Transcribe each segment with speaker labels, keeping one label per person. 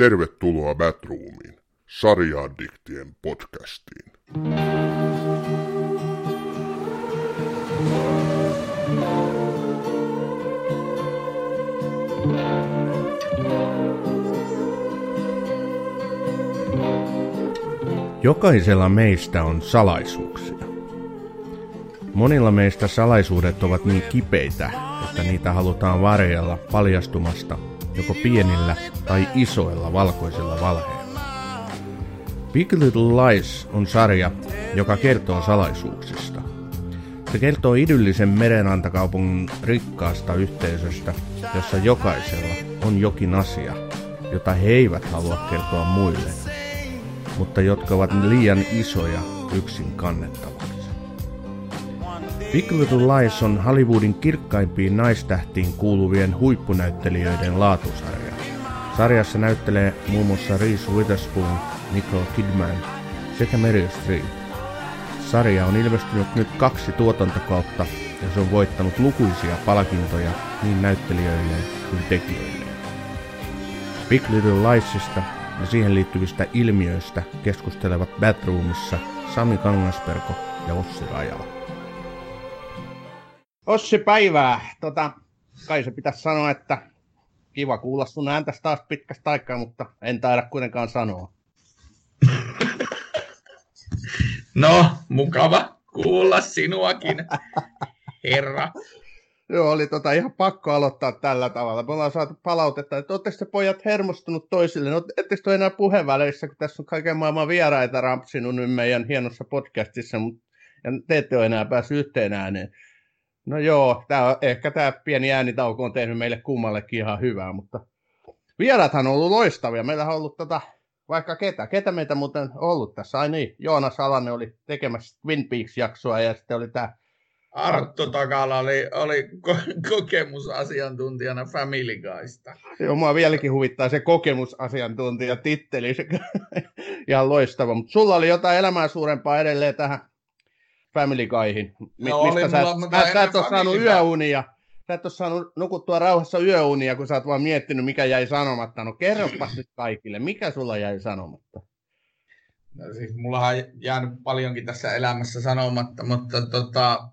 Speaker 1: Tervetuloa Batroomiin, sarjaaddiktien podcastiin.
Speaker 2: Jokaisella meistä on salaisuuksia. Monilla meistä salaisuudet ovat niin kipeitä, että niitä halutaan varjella paljastumasta joko pienillä tai isoilla valkoisilla valheilla. Big Little Lies on sarja, joka kertoo salaisuuksista. Se kertoo idyllisen merenantakaupungin rikkaasta yhteisöstä, jossa jokaisella on jokin asia, jota he eivät halua kertoa muille, mutta jotka ovat liian isoja yksin kannettavaksi. Big Little Lies on Hollywoodin kirkkaimpiin naistähtiin kuuluvien huippunäyttelijöiden laatusarja. Sarjassa näyttelee muun muassa Reese Witherspoon, Nicole Kidman sekä Meryl Streep. Sarja on ilmestynyt nyt kaksi tuotantokautta ja se on voittanut lukuisia palkintoja niin näyttelijöilleen kuin tekijöilleen. Big Little Liesista ja siihen liittyvistä ilmiöistä keskustelevat Batroomissa Sami Kangasperko ja Ossi Rajala. Ossi päivää. Tota, kai se pitäisi sanoa, että kiva kuulla sun ääntä taas pitkästä aikaa, mutta en taida kuitenkaan sanoa.
Speaker 3: No, mukava kuulla sinuakin, herra.
Speaker 2: Joo, oli tota ihan pakko aloittaa tällä tavalla. Me ollaan saatu palautetta, että oletteko te pojat hermostunut toisille? No, ettekö te enää puheväleissä, kun tässä on kaiken maailman vieraita rampsinut nyt meidän hienossa podcastissa, mutta ja te ette ole enää päässyt yhteen ääneen. No joo, tää, ehkä tämä pieni äänitauko on tehnyt meille kummallekin ihan hyvää, mutta vieraathan on ollut loistavia. Meillä on ollut tota, vaikka ketä. Ketä meitä muuten ollut tässä? Ai niin, Joonas Alanen oli tekemässä Twin Peaks-jaksoa ja sitten oli tämä
Speaker 3: Arttu Takala oli, oli ko- kokemusasiantuntijana Family Guysta.
Speaker 2: Joo, mua vieläkin huvittaa se kokemusasiantuntija titteli. Ihan loistava. Mutta sulla oli jotain elämää suurempaa edelleen tähän Family Guyhin. Mi-
Speaker 3: No
Speaker 2: mistä sä,
Speaker 3: mulla, mutta
Speaker 2: sä, et ole saanut yöunia. Sä et ole saanut nukuttua rauhassa yöunia, kun sä oot vaan miettinyt, mikä jäi sanomatta. No kerropas nyt kaikille, mikä sulla jäi sanomatta?
Speaker 3: No, siis mullahan on jäänyt paljonkin tässä elämässä sanomatta, mutta tota,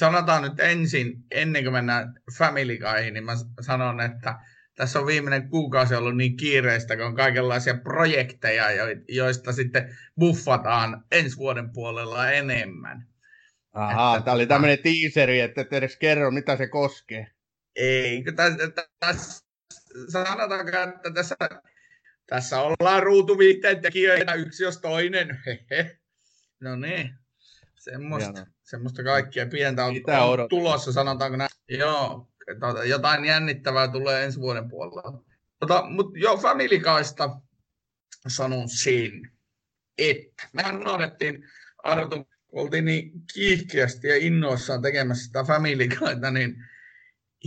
Speaker 3: sanotaan nyt ensin, ennen kuin mennään Family Guyhin, niin mä sanon, että tässä on viimeinen kuukausi ollut niin kiireistä, kun on kaikenlaisia projekteja, jo- joista sitten buffataan ensi vuoden puolella enemmän.
Speaker 2: Ahaa,
Speaker 3: Että
Speaker 2: tää oli
Speaker 3: tota-
Speaker 2: tämmöinen teaseri, että et edes kerro, mitä se koskee.
Speaker 3: Ei, tässä, tässä, sanotaanko, että tässä, tässä ollaan ruutuviihteen tekijöitä yksi jos toinen. Hehe. No niin, semmoista, semmoista kaikkia pientä on, on tulossa, sanotaanko näin. Joo, jotain jännittävää tulee ensi vuoden puolella. Tota, Mutta joo, Family Guysta sanon sen, että mehän noudattiin Artun, kun oltiin niin kiihkeästi ja innoissaan tekemässä sitä Family Guyta, niin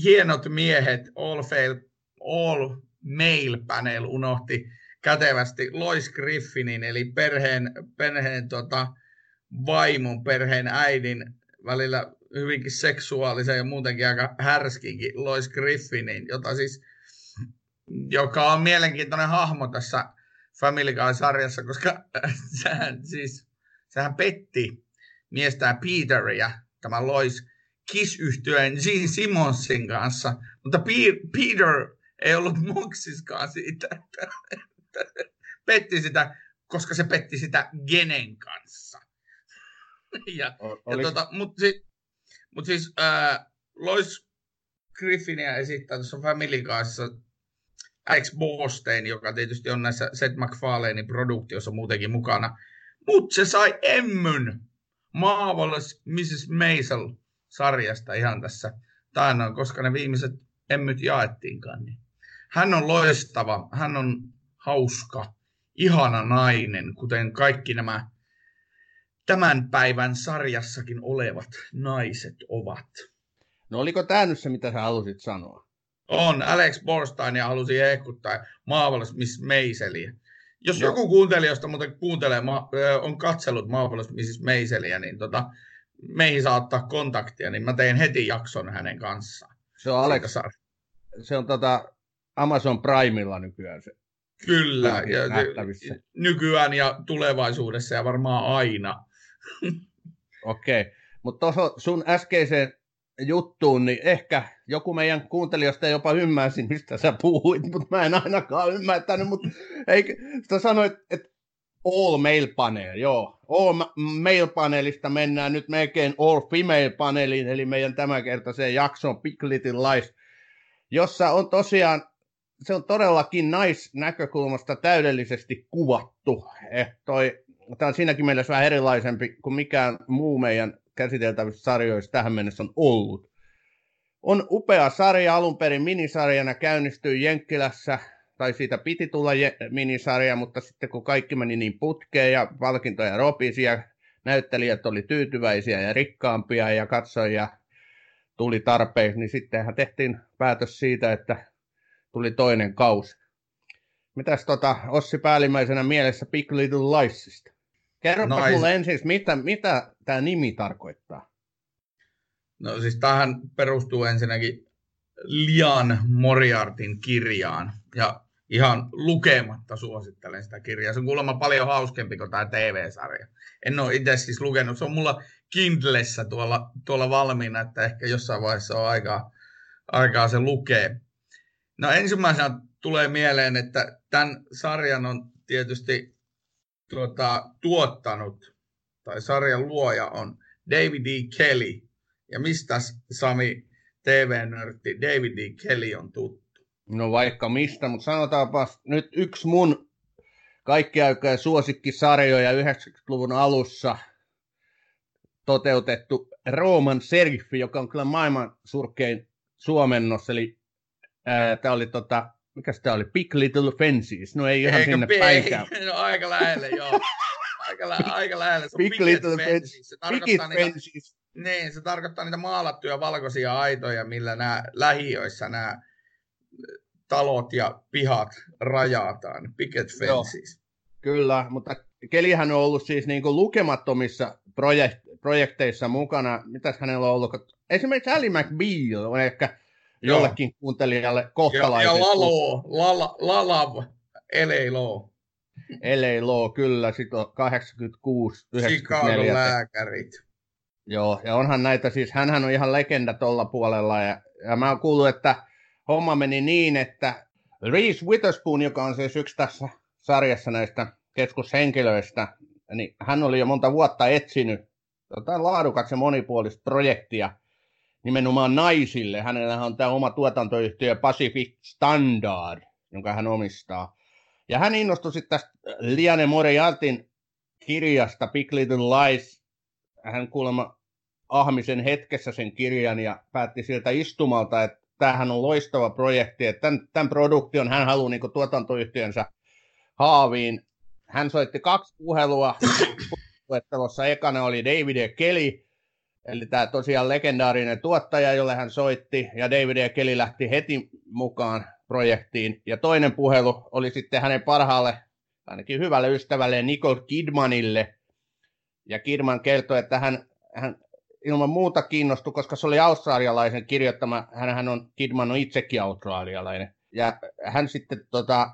Speaker 3: hienot miehet, all, fail, all male panel unohti kätevästi Lois Griffinin, eli perheen, perheen tota, vaimon, perheen äidin, välillä hyvinkin seksuaalisen ja muutenkin aika härskinkin Lois Griffinin, jota siis, joka on mielenkiintoinen hahmo tässä Family Guy-sarjassa, koska sehän, siis, sehän petti miestään Peteria, tämä Lois kiss Gene Simonsin kanssa, mutta Pe- Peter ei ollut moksiskaan siitä, että, että petti sitä, koska se petti sitä Genen kanssa. Ja,
Speaker 2: O-
Speaker 3: ja tota, mutta si, mut siis ää, Lois Griffinia esittää tuossa Family Guyssa Alex Borstein, joka tietysti on näissä Seth MacFarlanein produktiossa muutenkin mukana. Mutta se sai emmyn Marvelous Mrs. Maisel sarjasta ihan tässä taannoin, koska ne viimeiset emmyt jaettiinkaan. Niin. Hän on loistava, hän on hauska, ihana nainen, kuten kaikki nämä tämän päivän sarjassakin olevat naiset ovat.
Speaker 2: No oliko tämä nyt se, mitä sä halusit sanoa?
Speaker 3: On, Alex Borstein ja halusi hehkuttaa Marvelous Miss Maiseliä. Jos
Speaker 2: Joo.
Speaker 3: joku kuuntelijoista muuten kuuntelee, on katsellut Marvelous Mrs. Maiseliä, niin tota, meihin saa ottaa kontaktia, niin mä teen heti jakson hänen kanssaan.
Speaker 2: Se on Alex, se on tota Amazon Primella nykyään se
Speaker 3: Kyllä, ja, nykyään ja tulevaisuudessa ja varmaan aina.
Speaker 2: Okei, okay. mutta sun äskeiseen juttuun, niin ehkä joku meidän kuuntelijoista jopa ymmärsi, mistä sä puhuit, mutta mä en ainakaan ymmärtänyt, mutta eikö, sä sanoit, että all male panel, joo. All male panelista mennään nyt melkein all female paneliin, eli meidän tämänkertaiseen jaksoon Big Little Lies, jossa on tosiaan, se on todellakin naisnäkökulmasta täydellisesti kuvattu. Eh, toi, tämä on siinäkin mielessä vähän erilaisempi kuin mikään muu meidän käsiteltävistä sarjoista tähän mennessä on ollut. On upea sarja, alun perin minisarjana käynnistyi Jenkkilässä, tai siitä piti tulla minisarja, mutta sitten kun kaikki meni niin putkeen ja palkintoja ropisi ja näyttelijät oli tyytyväisiä ja rikkaampia ja katsojia tuli tarpeeksi, niin sittenhän tehtiin päätös siitä, että tuli toinen kausi. Mitäs tota, Ossi päällimmäisenä mielessä Big Little Liesista? Kerropa Nais... mulle ensin, mitä, mitä tämä nimi tarkoittaa?
Speaker 3: No siis tähän perustuu ensinnäkin Lian Moriartin kirjaan. Ja ihan lukematta suosittelen sitä kirjaa. Se on kuulemma paljon hauskempi kuin tämä TV-sarja. En ole itse siis lukenut. Se on mulla Kindlessä tuolla, tuolla valmiina, että ehkä jossain vaiheessa on aikaa, aikaa se lukee. No ensimmäisenä tulee mieleen, että tämän sarjan on tietysti tuota, tuottanut, tai sarjan luoja on David E. Kelly. Ja mistä Sami TV-nörtti David E. Kelly on tuttu?
Speaker 2: No vaikka mistä, mutta sanotaanpa nyt yksi mun kaikki aikaa suosikkisarjoja 90-luvun alussa toteutettu Roman Seriffi, joka on kyllä maailman surkein suomennos, eli tämä oli tota, mikä tämä oli, Big Little Fences, no ei ihan Eikä sinne päinkään.
Speaker 3: No aika lähelle, joo. Aika, lä- aika lähelle. Se
Speaker 2: Big, Big Little Fences. Se
Speaker 3: tarkoittaa niitä, fences. Niin, se tarkoittaa niitä maalattuja valkoisia aitoja, millä nämä lähiöissä nämä talot ja pihat rajataan. Picket fences. Joo,
Speaker 2: kyllä, mutta Kelihän on ollut siis niin kuin lukemattomissa projek- projekteissa mukana. Mitäs hänellä on ollut? Esimerkiksi Ally McBeal on ehkä Joo. jollekin kuuntelijalle kohtalaisesti.
Speaker 3: Ja, ja Lalo, Lala, Lalav, Eleilo.
Speaker 2: Eleilo, kyllä, sitten on 86, 94.
Speaker 3: lääkärit.
Speaker 2: Joo, ja onhan näitä siis, hänhän on ihan legenda tuolla puolella, ja, ja mä oon kuullut, että homma meni niin, että Reese Witherspoon, joka on siis yksi tässä sarjassa näistä keskushenkilöistä, niin hän oli jo monta vuotta etsinyt jotain laadukas ja monipuolista projektia nimenomaan naisille. Hänellä on tämä oma tuotantoyhtiö Pacific Standard, jonka hän omistaa. Ja hän innostui sitten tästä Liane Moriartin kirjasta Big Little Lies. Hän kuulemma ahmisen hetkessä sen kirjan ja päätti sieltä istumalta, että tämähän on loistava projekti, että tämän, tämän produktion hän haluaa niin tuotantoyhtiönsä haaviin. Hän soitti kaksi puhelua. Luettelossa ekana oli David ja Kelly, eli tämä tosiaan legendaarinen tuottaja, jolle hän soitti, ja David ja Kelly lähti heti mukaan projektiin. Ja toinen puhelu oli sitten hänen parhaalle, ainakin hyvälle ystävälle Nicole Kidmanille. Ja Kidman kertoi, että hän, hän ilman muuta kiinnostui, koska se oli australialaisen kirjoittama, hän on, Kidman on itsekin australialainen. Ja hän sitten tota,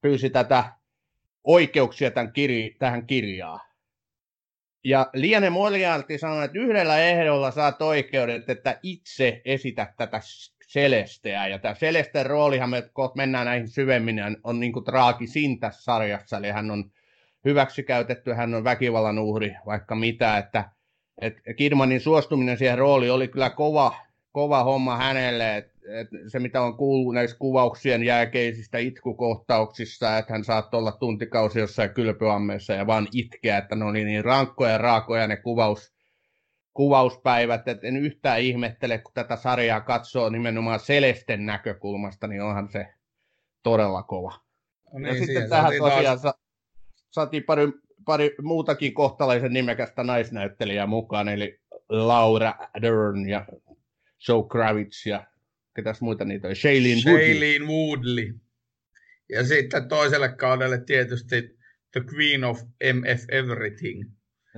Speaker 2: pyysi tätä oikeuksia tämän kirj- tähän kirjaan. Ja Liane Moriarty sanoi, että yhdellä ehdolla saat oikeudet, että itse esität tätä Celesteä. Ja tämä Celesten roolihan, me kohta mennään näihin syvemmin, on niin kuin traagisin tässä sarjassa. Eli hän on hyväksikäytetty, hän on väkivallan uhri, vaikka mitä. Että, että Kidmanin suostuminen siihen rooliin oli kyllä kova, kova homma hänelle. Että että se, mitä on kuullut näissä kuvauksien jälkeisistä itkukohtauksissa, että hän saattoi olla tuntikausi jossain kylpyammeessa ja vaan itkeä, että ne oli niin rankkoja ja raakoja ne kuvaus, kuvauspäivät, että en yhtään ihmettele, kun tätä sarjaa katsoo nimenomaan Selesten näkökulmasta, niin onhan se todella kova. No niin, ja sitten tähän tosiaan taas... saatiin pari, pari muutakin kohtalaisen nimekästä naisnäyttelijää mukaan, eli Laura Dern ja Joe Kravitz ja ketäs muita niitä on? Shailene Woodley.
Speaker 3: Shailene Woodley. Ja sitten toiselle kaudelle tietysti The Queen of MF Everything,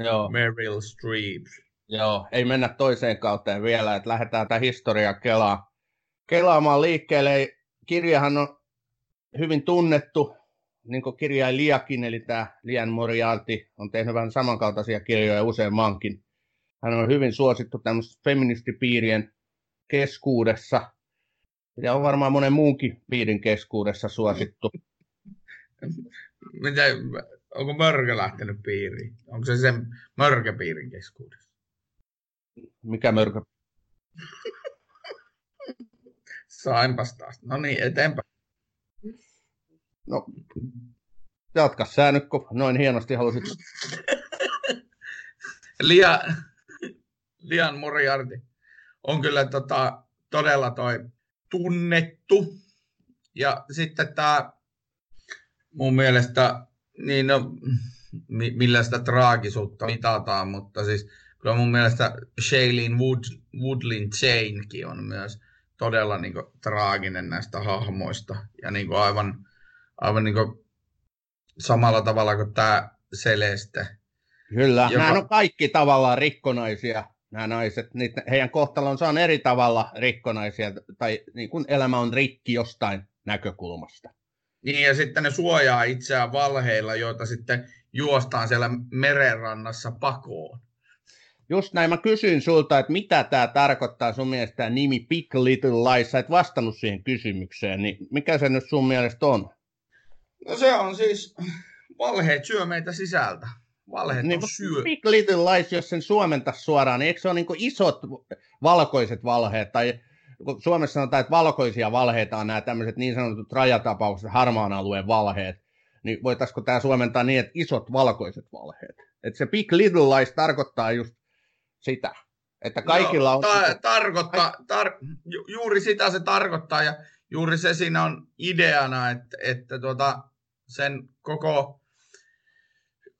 Speaker 3: Joo. Meryl Streep.
Speaker 2: Joo, ei mennä toiseen kauteen vielä, että lähdetään tämä historia kelaa, kelaamaan liikkeelle. Kirjahan on hyvin tunnettu niin kuin kirjailijakin, eli tämä Lian Moriarty, on tehnyt vähän samankaltaisia kirjoja useammankin. Hän on hyvin suosittu tämmöisen feministipiirien keskuudessa, ja on varmaan monen muunkin piirin keskuudessa suosittu.
Speaker 3: Miten, onko mörkö lähtenyt piiriin? Onko se sen mörköpiirin keskuudessa?
Speaker 2: Mikä mörkö?
Speaker 3: Sainpas taas. No niin, eteenpäin.
Speaker 2: No, jatka sä nyt, kun noin hienosti halusit.
Speaker 3: Lian, Lian Moriarty on kyllä tota, todella toi tunnettu. Ja sitten tämä mun mielestä, niin no, millä sitä traagisuutta mitataan, mutta siis kyllä mun mielestä Shailene Wood, Woodlin Chainkin on myös todella niin kuin, traaginen näistä hahmoista. Ja niin kuin, aivan, aivan niin kuin, samalla tavalla kuin tämä Celeste.
Speaker 2: Kyllä, joka... nämä on kaikki tavallaan rikkonaisia, nämä naiset. Niitä, heidän kohtalonsa on eri tavalla rikkonaisia, tai niin kuin elämä on rikki jostain näkökulmasta.
Speaker 3: Niin, ja sitten ne suojaa itseään valheilla, joita sitten juostaan siellä merenrannassa pakoon.
Speaker 2: Just näin, mä kysyin sulta, että mitä tämä tarkoittaa sun mielestä tämä nimi Big Little Lies, sä et vastannut siihen kysymykseen, niin mikä se nyt sun mielestä on?
Speaker 3: No se on siis, valheet syö meitä sisältä. Valheet niin, on syö.
Speaker 2: Big Little Lies, jos sen suomenta suoraan, niin eikö se ole niin isot valkoiset valheet, tai kun Suomessa sanotaan, että valkoisia valheita on nämä tämmöiset niin sanotut rajatapaukset, harmaan alueen valheet, niin voitaisiko tämä suomentaa niin, että isot valkoiset valheet? Että se Big Little Lies tarkoittaa just sitä, että kaikilla no, on...
Speaker 3: Ta- tarkoittaa, tar- ju- juuri sitä se tarkoittaa, ja juuri se siinä on ideana, että, että tuota, sen koko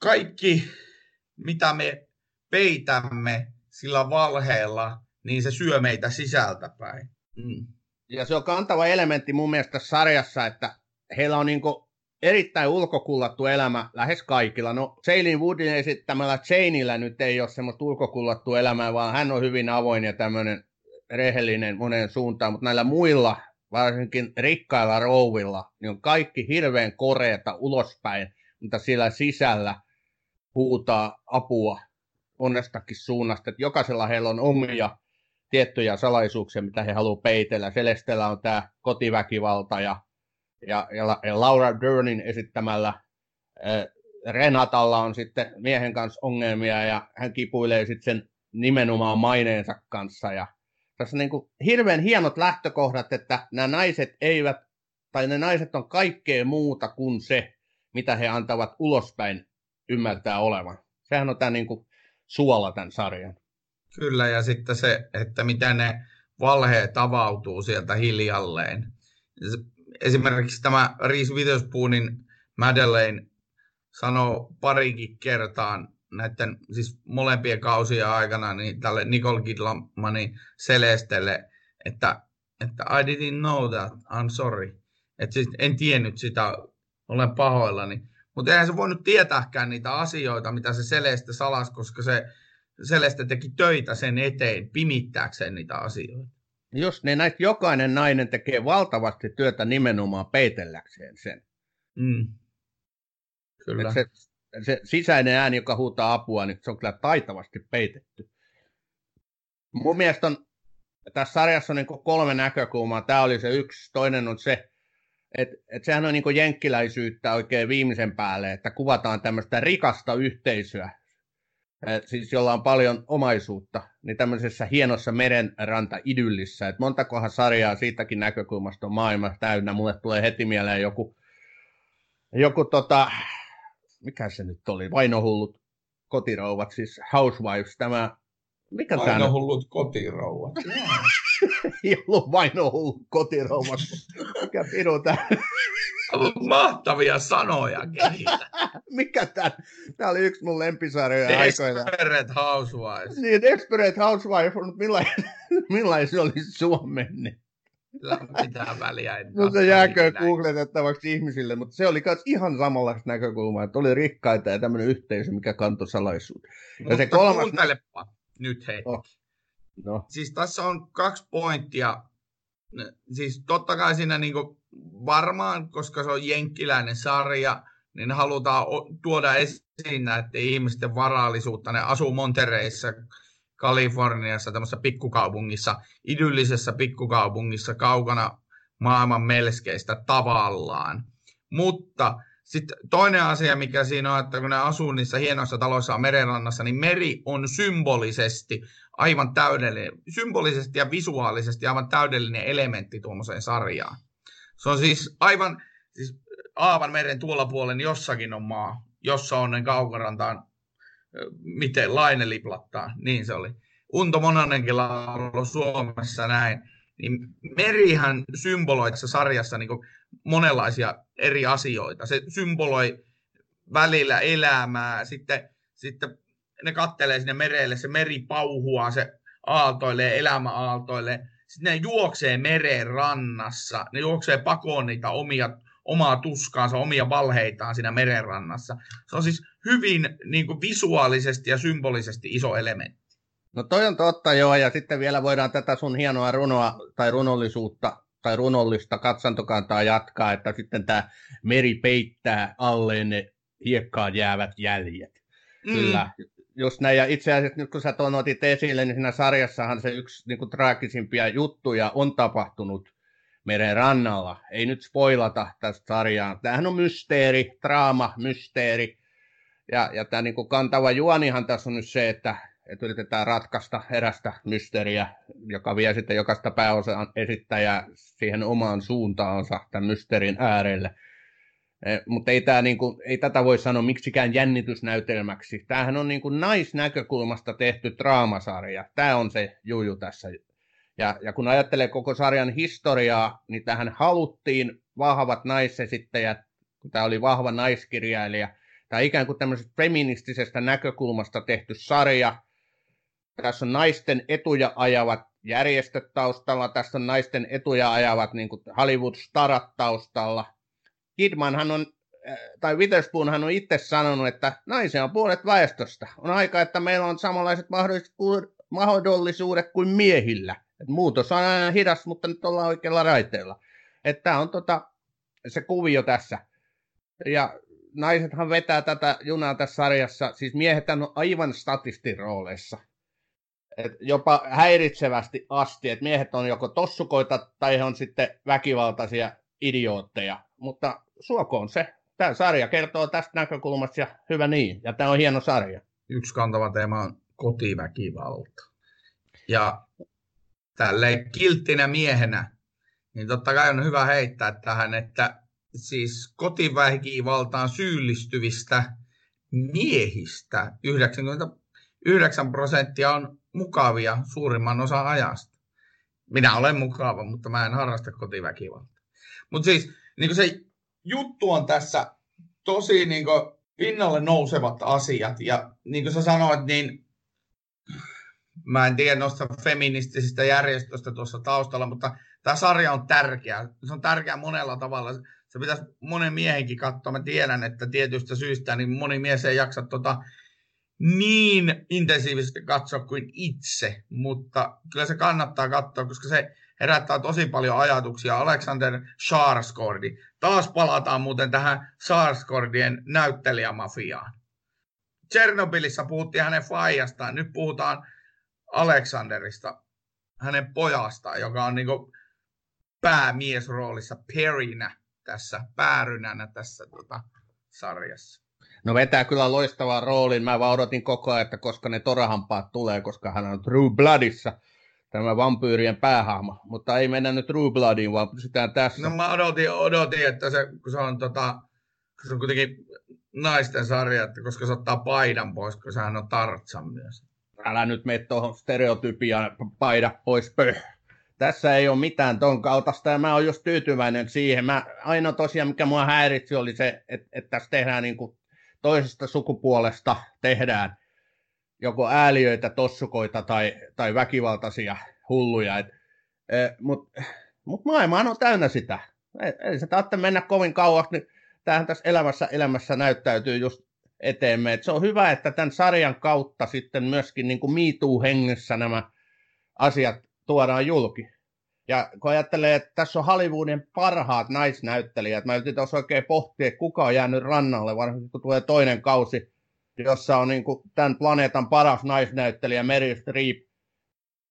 Speaker 3: kaikki, mitä me peitämme sillä valheella, niin se syö meitä sisältäpäin. Mm.
Speaker 2: Ja se on kantava elementti mun mielestä sarjassa, että heillä on niinku erittäin ulkokullattu elämä lähes kaikilla. No Shailene Woodin esittämällä Chainillä nyt ei ole semmoista ulkokullattu elämää, vaan hän on hyvin avoin ja tämmöinen rehellinen moneen suuntaan, mutta näillä muilla, varsinkin rikkailla rouvilla, niin on kaikki hirveän koreeta ulospäin, mutta siellä sisällä huutaa apua monestakin suunnasta. Että jokaisella heillä on omia tiettyjä salaisuuksia, mitä he haluavat peitellä. Celestellä on tämä kotiväkivalta ja, ja, ja Laura Dernin esittämällä äh, Renatalla on sitten miehen kanssa ongelmia ja hän kipuilee sitten sen nimenomaan maineensa kanssa. Ja tässä on niin kuin hirveän hienot lähtökohdat, että nämä naiset eivät, tai ne naiset on kaikkea muuta kuin se, mitä he antavat ulospäin ymmärtää olevan. Sehän on tämä niin suola tämän sarjan.
Speaker 3: Kyllä, ja sitten se, että miten ne valheet avautuu sieltä hiljalleen. Esimerkiksi tämä Reese Witherspoonin Madeleine sanoo parikin kertaan näiden siis molempien kausien aikana niin tälle Nicole Kidmanin Celestelle, että, että I didn't know that, I'm sorry. Että siis en tiennyt sitä, olen pahoillani. Mutta eihän se voinut tietääkään niitä asioita, mitä se Celeste salas, koska se Celeste teki töitä sen eteen, pimittääkseen niitä asioita.
Speaker 2: Just niin, näistä jokainen nainen tekee valtavasti työtä nimenomaan peitelläkseen sen. Mm. Kyllä. se, se sisäinen ääni, joka huutaa apua, niin se on kyllä taitavasti peitetty. Mun mielestä on, tässä sarjassa on niin kolme näkökulmaa. Tämä oli se yksi. Toinen on se, että et sehän on niin jenkkiläisyyttä oikein viimeisen päälle, että kuvataan tämmöistä rikasta yhteisöä, et siis jolla on paljon omaisuutta, niin tämmöisessä hienossa merenranta-idyllissä, että montakohan sarjaa siitäkin näkökulmasta on maailma täynnä. Mulle tulee heti mieleen joku, joku tota, mikä se nyt oli, vainohullut kotirouvat, siis Housewives, tämä,
Speaker 3: mikä tämä Vainohullut kotirouvat.
Speaker 2: ei ollut vainohullut kotirouvat, mikä piru tämä
Speaker 3: Mahtavia sanoja kehitä.
Speaker 2: Mikä tämä? Tämä oli yksi mun lempisarjoja
Speaker 3: aikoina. Desperate Housewives.
Speaker 2: Niin, Desperate Housewives, mutta millainen, millainen se oli suomenne?
Speaker 3: Sillä mitään väliä.
Speaker 2: No se jääkö googletettavaksi ihmisille, mutta se oli myös ihan samanlaista näkökulmaa, että oli rikkaita ja tämmöinen yhteisö, mikä kantoi salaisuutta.
Speaker 3: Mutta se kolmas... kuuntelepa nyt hei. Oh. No. Siis tässä on kaksi pointtia. Siis totta kai siinä niinku varmaan, koska se on jenkkiläinen sarja, niin halutaan tuoda esiin näiden ihmisten varallisuutta. Ne asuu Montereissa, Kaliforniassa, tämmöisessä pikkukaupungissa, idyllisessä pikkukaupungissa, kaukana maailman melskeistä tavallaan. Mutta sitten toinen asia, mikä siinä on, että kun ne asuu niissä hienoissa taloissa merenrannassa, niin meri on symbolisesti aivan täydellinen, symbolisesti ja visuaalisesti aivan täydellinen elementti tuommoiseen sarjaan. Se on siis aivan, siis Aavan meren tuolla puolen jossakin on maa, jossa on ne kaukorantaan, miten laine liplattaa, niin se oli. Unto Monanenkin laulu Suomessa näin. Niin merihän symboloi tässä sarjassa niin monenlaisia eri asioita. Se symboloi välillä elämää, sitten, sitten ne kattelee sinne merelle, se meri pauhua, se aaltoilee, elämä aaltoilee. Sitten ne juoksee meren rannassa, ne juoksee pakoon niitä omia, omaa tuskaansa, omia valheitaan siinä merenrannassa. Se on siis hyvin niin kuin visuaalisesti ja symbolisesti iso elementti.
Speaker 2: No toi on totta joo, ja sitten vielä voidaan tätä sun hienoa runoa tai runollisuutta tai runollista katsantokantaa jatkaa, että sitten tämä meri peittää alleen ne hiekkaan jäävät jäljet. Mm. Kyllä, just näin. Ja itse asiassa nyt kun sä tuon otit esille, niin siinä sarjassahan se yksi niin kuin, traagisimpia juttuja on tapahtunut meren rannalla. Ei nyt spoilata tästä sarjaa. Tämähän on mysteeri, draama, mysteeri. Ja, ja tämä niin kuin kantava juonihan tässä on nyt se, että, että yritetään ratkaista erästä mysteeriä, joka vie sitten jokaista pääosan esittäjää siihen omaan suuntaansa tämän mysteerin äärelle. Eh, mutta ei, tää niinku, ei tätä voi sanoa miksikään jännitysnäytelmäksi. Tämähän on niinku naisnäkökulmasta tehty draamasarja. Tämä on se juju tässä. Ja, ja kun ajattelee koko sarjan historiaa, niin tähän haluttiin vahvat naisesittäjät, kun tämä oli vahva naiskirjailija, tai ikään kuin tämmöisestä feministisestä näkökulmasta tehty sarja. Tässä on naisten etuja ajavat järjestöt taustalla, tässä on naisten etuja ajavat niin Hollywood-starat taustalla – Kidmanhan on, äh, tai Witherspoonhan on itse sanonut, että naisia on puolet väestöstä. On aika, että meillä on samanlaiset mahdollisuudet kuin miehillä. Et muutos on aina hidas, mutta nyt ollaan oikealla raiteella. Tämä on tota, se kuvio tässä. Ja naisethan vetää tätä junaa tässä sarjassa, siis miehet on aivan statistirooleissa. Et jopa häiritsevästi asti, että miehet on joko tossukoita tai he on sitten väkivaltaisia idiootteja mutta suokoon se. Tämä sarja kertoo tästä näkökulmasta ja hyvä niin. Ja tämä on hieno sarja.
Speaker 3: Yksi kantava teema on kotiväkivalta. Ja tälle kilttinä miehenä, niin totta kai on hyvä heittää tähän, että siis kotiväkivaltaan syyllistyvistä miehistä 99 prosenttia on mukavia suurimman osan ajasta. Minä olen mukava, mutta mä en harrasta kotiväkivaltaa. Mutta siis niin kuin se juttu on tässä tosi niin kuin pinnalle nousevat asiat. Ja niin kuin sä sanoit, niin mä en tiedä noista feministisistä järjestöistä tuossa taustalla, mutta tämä sarja on tärkeä. Se on tärkeä monella tavalla. Se pitäisi monen miehenkin katsoa. Mä tiedän, että tietystä syystä niin moni mies ei jaksa tota niin intensiivisesti katsoa kuin itse, mutta kyllä se kannattaa katsoa, koska se herättää tosi paljon ajatuksia. Alexander Sharskordi. Taas palataan muuten tähän Sharskordien näyttelijämafiaan. Tchernobylissa puhuttiin hänen faijastaan, nyt puhutaan Alexanderista, hänen pojastaan, joka on niin päämiesroolissa perinä tässä, päärynänä tässä tota, sarjassa.
Speaker 2: No vetää kyllä loistavaa roolin. Mä vaan odotin koko ajan, että koska ne torahampaat tulee, koska hän on True Bloodissa tämä vampyyrien päähahmo, mutta ei mennä nyt True Bloodiin, vaan pysytään tässä.
Speaker 3: No mä odotin, odotin että se, kun se on, tota, kun se on kuitenkin naisten sarja, että koska se ottaa paidan pois, kun sehän on Tartsan myös.
Speaker 2: Älä nyt mene tuohon stereotypiaan paida pois pöh. Tässä ei ole mitään ton kaltaista ja mä oon just tyytyväinen siihen. Mä, ainoa tosiaan, mikä mua häiritsi, oli se, että, että tässä tehdään niin kuin toisesta sukupuolesta tehdään joko ääliöitä, tossukoita tai, tai väkivaltaisia hulluja. Et, e, Mutta mut maailma on täynnä sitä. Ei, se tarvitse mennä kovin kauas, niin tämähän tässä elämässä, elämässä näyttäytyy just eteemme. Et se on hyvä, että tämän sarjan kautta sitten myöskin niin kuin hengessä nämä asiat tuodaan julki. Ja kun ajattelee, että tässä on Hollywoodin parhaat naisnäyttelijät, mä yritin tuossa oikein pohtia, kuka on jäänyt rannalle, varsinkin kun tulee toinen kausi, jossa on niin kuin tämän planeetan paras naisnäyttelijä Meryl Streep.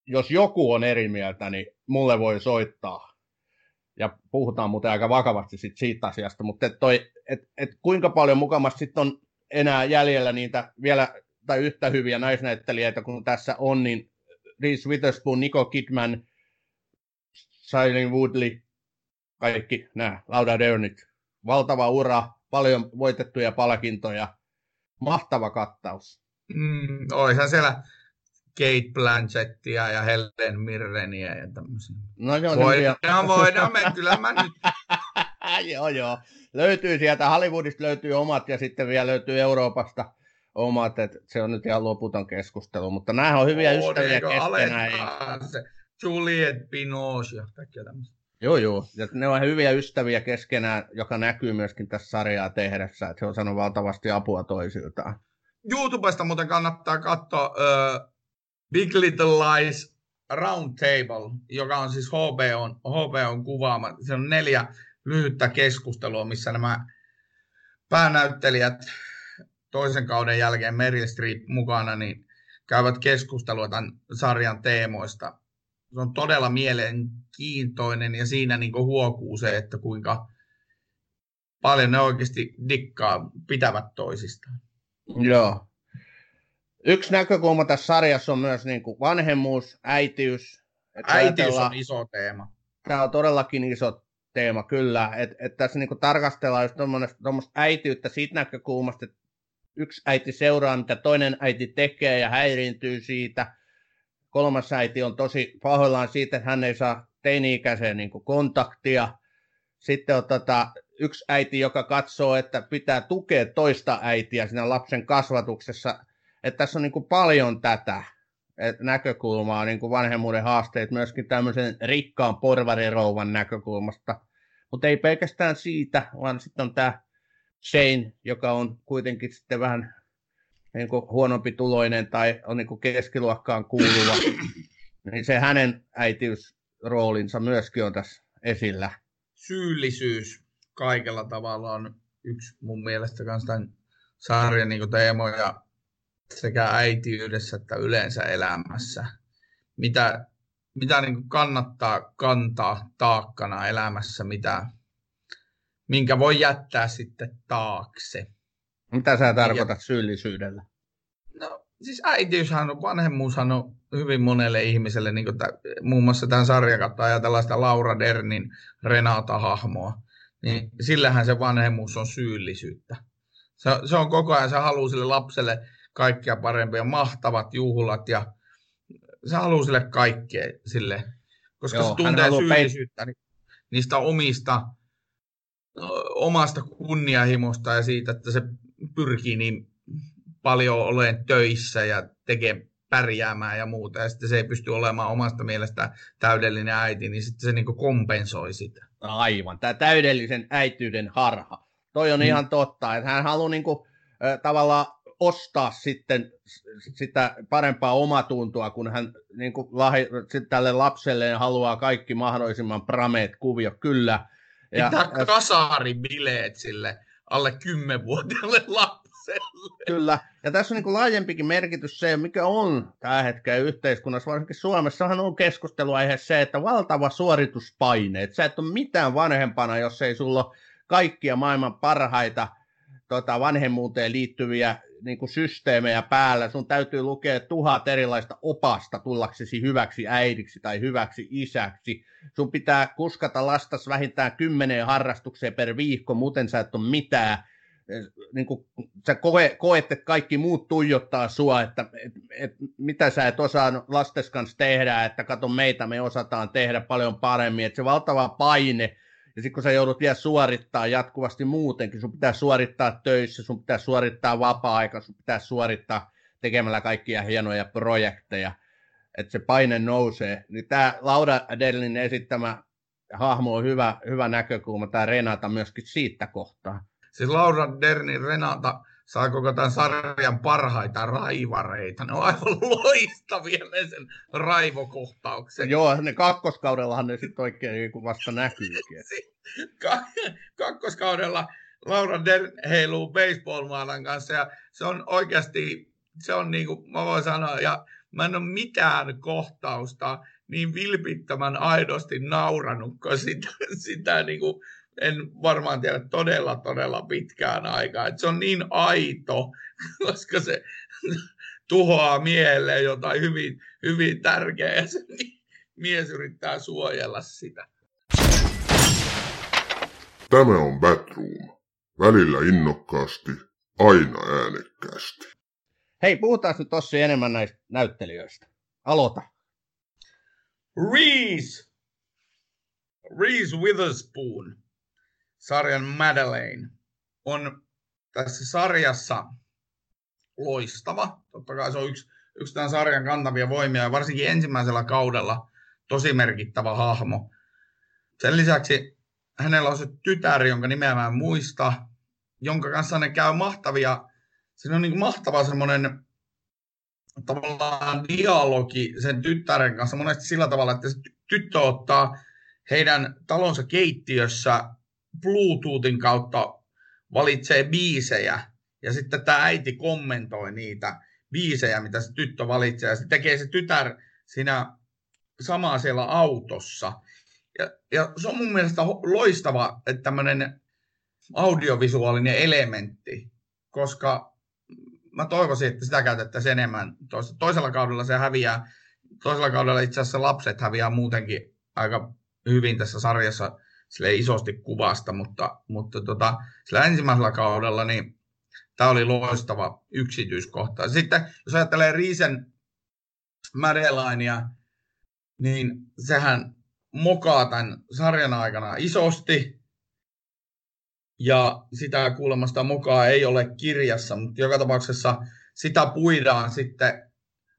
Speaker 2: Jos joku on eri mieltä, niin mulle voi soittaa. Ja puhutaan muuten aika vakavasti sit siitä asiasta, mutta et toi, et, et kuinka paljon mukamassa sitten on enää jäljellä niitä vielä tai yhtä hyviä naisnäyttelijöitä kuin tässä on, niin Reese Witherspoon, Nicole Kidman, Shailene Woodley, kaikki nämä, Laura Dernit. Valtava ura, paljon voitettuja palkintoja, mahtava kattaus.
Speaker 3: Mm, oishan siellä Kate Blanchettia ja Helen Mirreniä ja tämmöisiä.
Speaker 2: No joo,
Speaker 3: voidaan, vielä... voidaan, me, kyllä mä nyt.
Speaker 2: joo, joo. Löytyy sieltä, Hollywoodista löytyy omat ja sitten vielä löytyy Euroopasta omat, että se on nyt ihan loputon keskustelu, mutta nämä on hyviä oh, ystäviä keskenään.
Speaker 3: Se Juliet Binoche ja kaikkea tämmöistä.
Speaker 2: Joo, joo. Ja ne on hyviä ystäviä keskenään, joka näkyy myöskin tässä sarjaa tehdessä, että se on saanut valtavasti apua toisiltaan.
Speaker 3: YouTubesta muuten kannattaa katsoa uh, Big Little Lies Roundtable, joka on siis HBOn, HBOn kuvaama. Se on neljä lyhyttä keskustelua, missä nämä päänäyttelijät toisen kauden jälkeen Meryl Streep mukana, niin käyvät keskustelua tämän sarjan teemoista. Se on todella mielenkiintoinen ja siinä niin huokuu se, että kuinka paljon ne oikeasti dikkaa, pitävät toisistaan.
Speaker 2: Joo. Yksi näkökulma tässä sarjassa on myös niin kuin vanhemmuus, äitiys.
Speaker 3: Äitiys on iso teema.
Speaker 2: Tämä on todellakin iso teema, kyllä. Että et tässä niin kuin tarkastellaan just tuommoista äitiyttä siitä näkökulmasta, että yksi äiti seuraa, mitä toinen äiti tekee ja häiriintyy siitä. Kolmas äiti on tosi pahoillaan siitä, että hän ei saa teini-ikäiseen niin kontaktia. Sitten on tota, yksi äiti, joka katsoo, että pitää tukea toista äitiä siinä lapsen kasvatuksessa. Että tässä on niin kuin paljon tätä näkökulmaa, niin kuin vanhemmuuden haasteet myöskin tämmöisen rikkaan porvarirouvan näkökulmasta. Mutta ei pelkästään siitä, vaan sitten on tämä Shane, joka on kuitenkin sitten vähän niin kuin huonompi tuloinen tai on niin kuin keskiluokkaan kuuluva, niin se hänen äitiysroolinsa myöskin on tässä esillä.
Speaker 3: Syyllisyys kaikella tavalla on yksi mun mielestä myös tämän sarjan niin teemoja sekä äitiydessä että yleensä elämässä. Mitä, mitä niin kannattaa kantaa taakkana elämässä, mitä, minkä voi jättää sitten taakse.
Speaker 2: Mitä sä tarkoitat ja, syyllisyydellä?
Speaker 3: No siis äitiyshän on, vanhemmuushan on hyvin monelle ihmiselle, niin tämän, muun muassa tämän sarjan kautta ajatellaan sitä Laura Dernin Renata-hahmoa, niin sillähän se vanhemmuus on syyllisyyttä. Se, se on koko ajan, se haluaa sille lapselle kaikkia parempia, mahtavat juhlat ja se haluaa sille kaikkea sille, koska Joo, se tuntee syyllisyyttä peit- niistä omista omasta kunnianhimosta ja siitä, että se pyrkii niin paljon olemaan töissä ja tekee pärjäämään ja muuta, ja sitten se ei pysty olemaan omasta mielestä täydellinen äiti, niin sitten se niin kompensoi sitä.
Speaker 2: Aivan, tämä täydellisen äityyden harha. Toi on mm. ihan totta, että hän haluaa niin kuin, äh, tavallaan ostaa sitten sitä parempaa omatuntoa, kun hän niin kuin lahi, tälle lapselle haluaa kaikki mahdollisimman prameet kuvio. Kyllä,
Speaker 3: ja, Pitää kasaribileet sille alle 10-vuotiaalle lapselle.
Speaker 2: Kyllä, ja tässä on niin laajempikin merkitys se, mikä on tämä hetken yhteiskunnassa, varsinkin Suomessahan on keskusteluaihe se, että valtava suorituspaine, että sä et ole mitään vanhempana, jos ei sulla ole kaikkia maailman parhaita tota, vanhemmuuteen liittyviä niin kuin systeemejä päällä. Sun täytyy lukea tuhat erilaista opasta tullaksesi hyväksi äidiksi tai hyväksi isäksi. Sun pitää kuskata lastas vähintään kymmeneen harrastukseen per viikko, muuten sä et ole mitään. Niin kuin, sä koe, koet, että kaikki muut tuijottaa sua, että et, et, mitä sä et osaa lastes kanssa tehdä, että kato meitä, me osataan tehdä paljon paremmin. Että se valtava paine, ja sitten kun sä joudut vielä suorittaa jatkuvasti muutenkin, sun pitää suorittaa töissä, sun pitää suorittaa vapaa-aika, sun pitää suorittaa tekemällä kaikkia hienoja projekteja, että se paine nousee. Niin tämä Laura Dellin esittämä hahmo on hyvä, hyvä näkökulma, tämä Renata myöskin siitä kohtaa.
Speaker 3: Siis Laura Dernin Renata, saa koko tämän sarjan parhaita raivareita. Ne on aivan loistavia ne sen raivokohtauksen.
Speaker 2: Joo, ne kakkoskaudellahan ne sitten oikein niin vasta näkyykin.
Speaker 3: kakkoskaudella Laura Den heiluu baseball kanssa ja se on oikeasti, se on niin kuin mä voin sanoa, ja mä en ole mitään kohtausta niin vilpittömän aidosti nauranut, kun sitä, sitä niin kuin, en varmaan tiedä todella, todella pitkään aikaa. Et se on niin aito, koska se tuhoaa mieleen jotain hyvin, hyvin tärkeää ja se mies yrittää suojella sitä.
Speaker 1: Tämä on Batroom. Välillä innokkaasti, aina äänekkäästi.
Speaker 2: Hei, puhutaan nyt tosi enemmän näistä näyttelijöistä. Aloita.
Speaker 3: Reese! Reese Witherspoon, sarjan Madeleine, on tässä sarjassa loistava. Totta kai se on yksi, yksi tämän sarjan kantavia voimia ja varsinkin ensimmäisellä kaudella tosi merkittävä hahmo. Sen lisäksi hänellä on se tytär, jonka nimeä mä en muista, jonka kanssa ne käy mahtavia, siinä on niin mahtava semmoinen tavallaan dialogi sen tyttären kanssa monesti sillä tavalla, että se tyttö ottaa heidän talonsa keittiössä Bluetoothin kautta valitsee biisejä ja sitten tämä äiti kommentoi niitä biisejä, mitä se tyttö valitsee ja se tekee se tytär siinä samaa siellä autossa. Ja, ja se on mun mielestä loistava, että tämmöinen audiovisuaalinen elementti, koska mä toivoisin, että sitä käytettäisiin enemmän. Toisella kaudella se häviää, toisella kaudella itse asiassa lapset häviää muutenkin aika hyvin tässä sarjassa sille isosti kuvasta, mutta, mutta tota, sillä ensimmäisellä kaudella niin tämä oli loistava yksityiskohta. Sitten jos ajattelee Riisen Madelainia, niin sehän mokaa tämän sarjan aikana isosti. Ja sitä kuulemasta mokaa ei ole kirjassa, mutta joka tapauksessa sitä puidaan sitten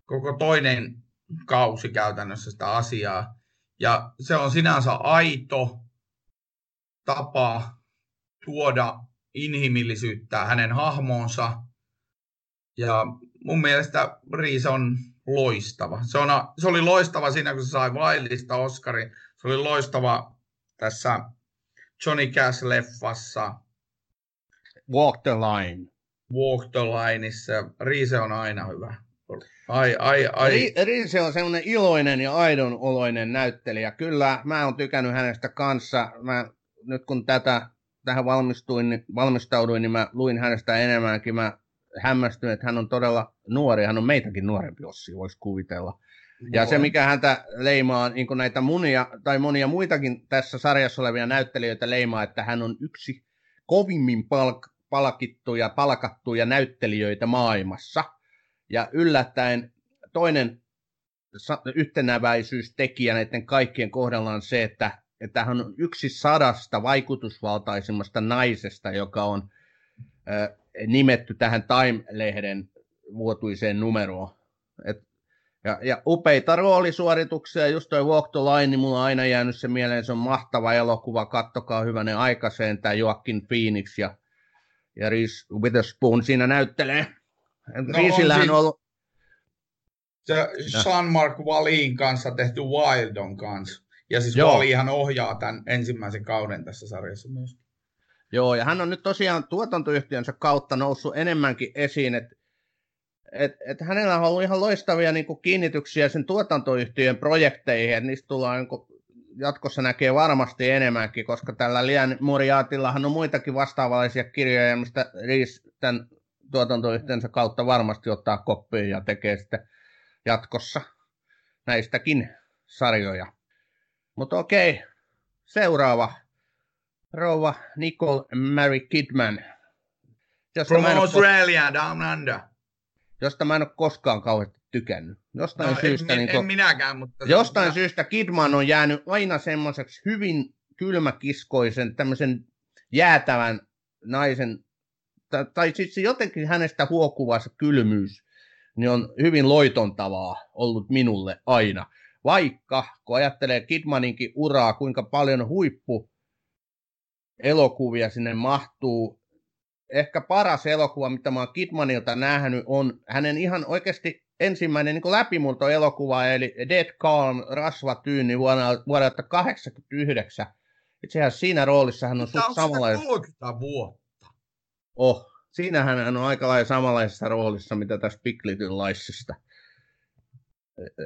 Speaker 3: koko toinen kausi käytännössä sitä asiaa. Ja se on sinänsä aito tapa tuoda inhimillisyyttä hänen hahmoonsa. Ja mun mielestä Riis on loistava. Se, on, se oli loistava siinä, kun se sai Wildista Oscarin. Se oli loistava tässä Johnny Cash-leffassa.
Speaker 2: Walk the Line.
Speaker 3: Walk the Lineissa. Riise on aina hyvä. Ai, ai, ai.
Speaker 2: Riise on semmoinen iloinen ja aidon oloinen näyttelijä. Kyllä, mä oon tykännyt hänestä kanssa. Mä, nyt kun tätä, tähän valmistuin, valmistauduin, niin mä luin hänestä enemmänkin. Mä hämmästyin, että hän on todella nuori. Hän on meitäkin nuorempi Ossi, voisi kuvitella. Ja se, mikä häntä leimaa, niin kuin näitä munia, tai monia muitakin tässä sarjassa olevia näyttelijöitä leimaa, että hän on yksi kovimmin palk- palkittuja, palkattuja näyttelijöitä maailmassa. Ja yllättäen toinen yhtenäväisyystekijä näiden kaikkien kohdalla on se, että, että hän on yksi sadasta vaikutusvaltaisimmasta naisesta, joka on äh, nimetty tähän Time-lehden vuotuiseen numeroon. Et ja, ja upeita roolisuorituksia, just toi Walk the Line, niin mulla on aina jäänyt se mieleen, se on mahtava elokuva, kattokaa hyvänen aikaiseen, tämä Joaquin Phoenix ja, ja Reese Witherspoon siinä näyttelee. No, on, ollut...
Speaker 3: Se Wallin kanssa tehty Wild on kanssa. Ja siis Joo. Walihan ohjaa tämän ensimmäisen kauden tässä sarjassa myös.
Speaker 2: Joo, ja hän on nyt tosiaan tuotantoyhtiönsä kautta noussut enemmänkin esiin, että et, et hänellä on ollut ihan loistavia niin kuin kiinnityksiä sen tuotantoyhtiön projekteihin, että niistä tullaan niin kuin, jatkossa näkee varmasti enemmänkin, koska tällä Lian Moriaatillahan on muitakin vastaavallisia kirjoja, mistä Riis tämän tuotantoyhtiönsä kautta varmasti ottaa koppiin ja tekee sitten jatkossa näistäkin sarjoja. Mutta okei, seuraava. Rouva Nicole Mary Kidman.
Speaker 3: From Australia, Down Under
Speaker 2: josta mä en ole koskaan kauheasti tykännyt. Jostain no, syystä,
Speaker 3: en,
Speaker 2: niin
Speaker 3: en, en minäkään, mutta...
Speaker 2: Jostain on... syystä Kidman on jäänyt aina semmoiseksi hyvin kylmäkiskoisen, tämmöisen jäätävän naisen, tai, tai siis jotenkin hänestä huokuva se kylmyys, niin on hyvin loitontavaa ollut minulle aina. Vaikka, kun ajattelee Kidmaninkin uraa, kuinka paljon huippu elokuvia sinne mahtuu, ehkä paras elokuva, mitä mä oon Kidmanilta nähnyt, on hänen ihan oikeasti ensimmäinen niin läpimurto-elokuva, eli Dead Calm, Rasvatyyni vuonna, vuodelta 1989. Itse asiassa siinä roolissa hän on
Speaker 3: suht samanlainen. 30 vuotta.
Speaker 2: Oh, siinähän hän on aika lailla samanlaisessa roolissa, mitä tässä Big Little Liesista.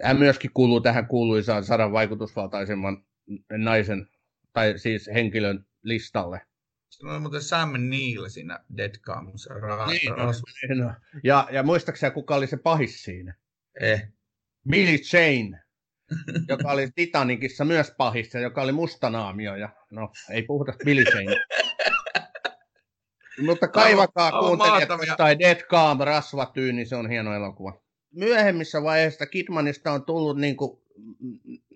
Speaker 2: Hän myöskin kuuluu tähän kuuluisaan sadan vaikutusvaltaisemman naisen, tai siis henkilön listalle.
Speaker 3: Se on muuten Sam Neill siinä Dead Comes. Ra- niin,
Speaker 2: no. ja, ja muistaakseni kuka oli se pahis siinä?
Speaker 3: Eh.
Speaker 2: Billy Jane, joka oli Titanicissa myös pahis, joka oli mustanaamio. Ja, no, ei puhuta Billy Jane. Mutta kaivakaa kuuntelijat tai Dead Calm, Rasvatyy, niin se on hieno elokuva. Myöhemmissä vaiheissa Kidmanista on tullut niin kuin,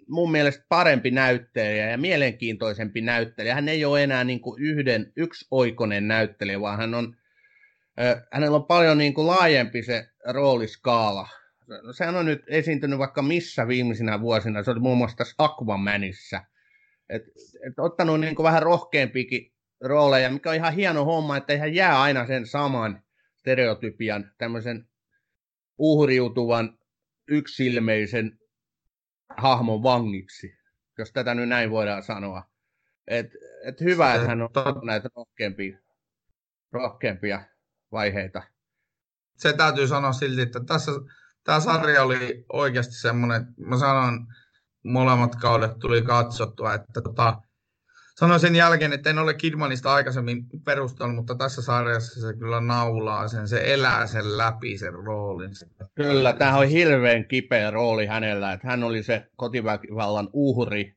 Speaker 2: mun mielestä parempi näyttelijä ja mielenkiintoisempi näyttelijä. Hän ei ole enää niin kuin yhden, oikonen näyttelijä, vaan hän on, hänellä on paljon niin kuin laajempi se rooliskaala. Sehän on nyt esiintynyt vaikka missä viimeisinä vuosina. Se oli muun muassa tässä Aquamanissa. Et, et ottanut niin kuin vähän rohkeampikin rooleja, mikä on ihan hieno homma, että hän jää aina sen saman stereotypian, tämmöisen uhriutuvan, yksilmeisen hahmon vangiksi, jos tätä nyt näin voidaan sanoa. Et, et hyvä, että hän on näitä rohkeampia, rohkeampia vaiheita.
Speaker 3: Se täytyy sanoa silti, että tässä tämä sarja oli oikeasti semmoinen, mä sanon, molemmat kaudet tuli katsottua, että tota, sanoin sen jälkeen, että en ole Kidmanista aikaisemmin perustanut, mutta tässä sarjassa se kyllä naulaa sen, se elää sen läpi sen roolin.
Speaker 2: Kyllä, tämä on hirveän kipeä rooli hänellä, että hän oli se kotiväkivallan uhri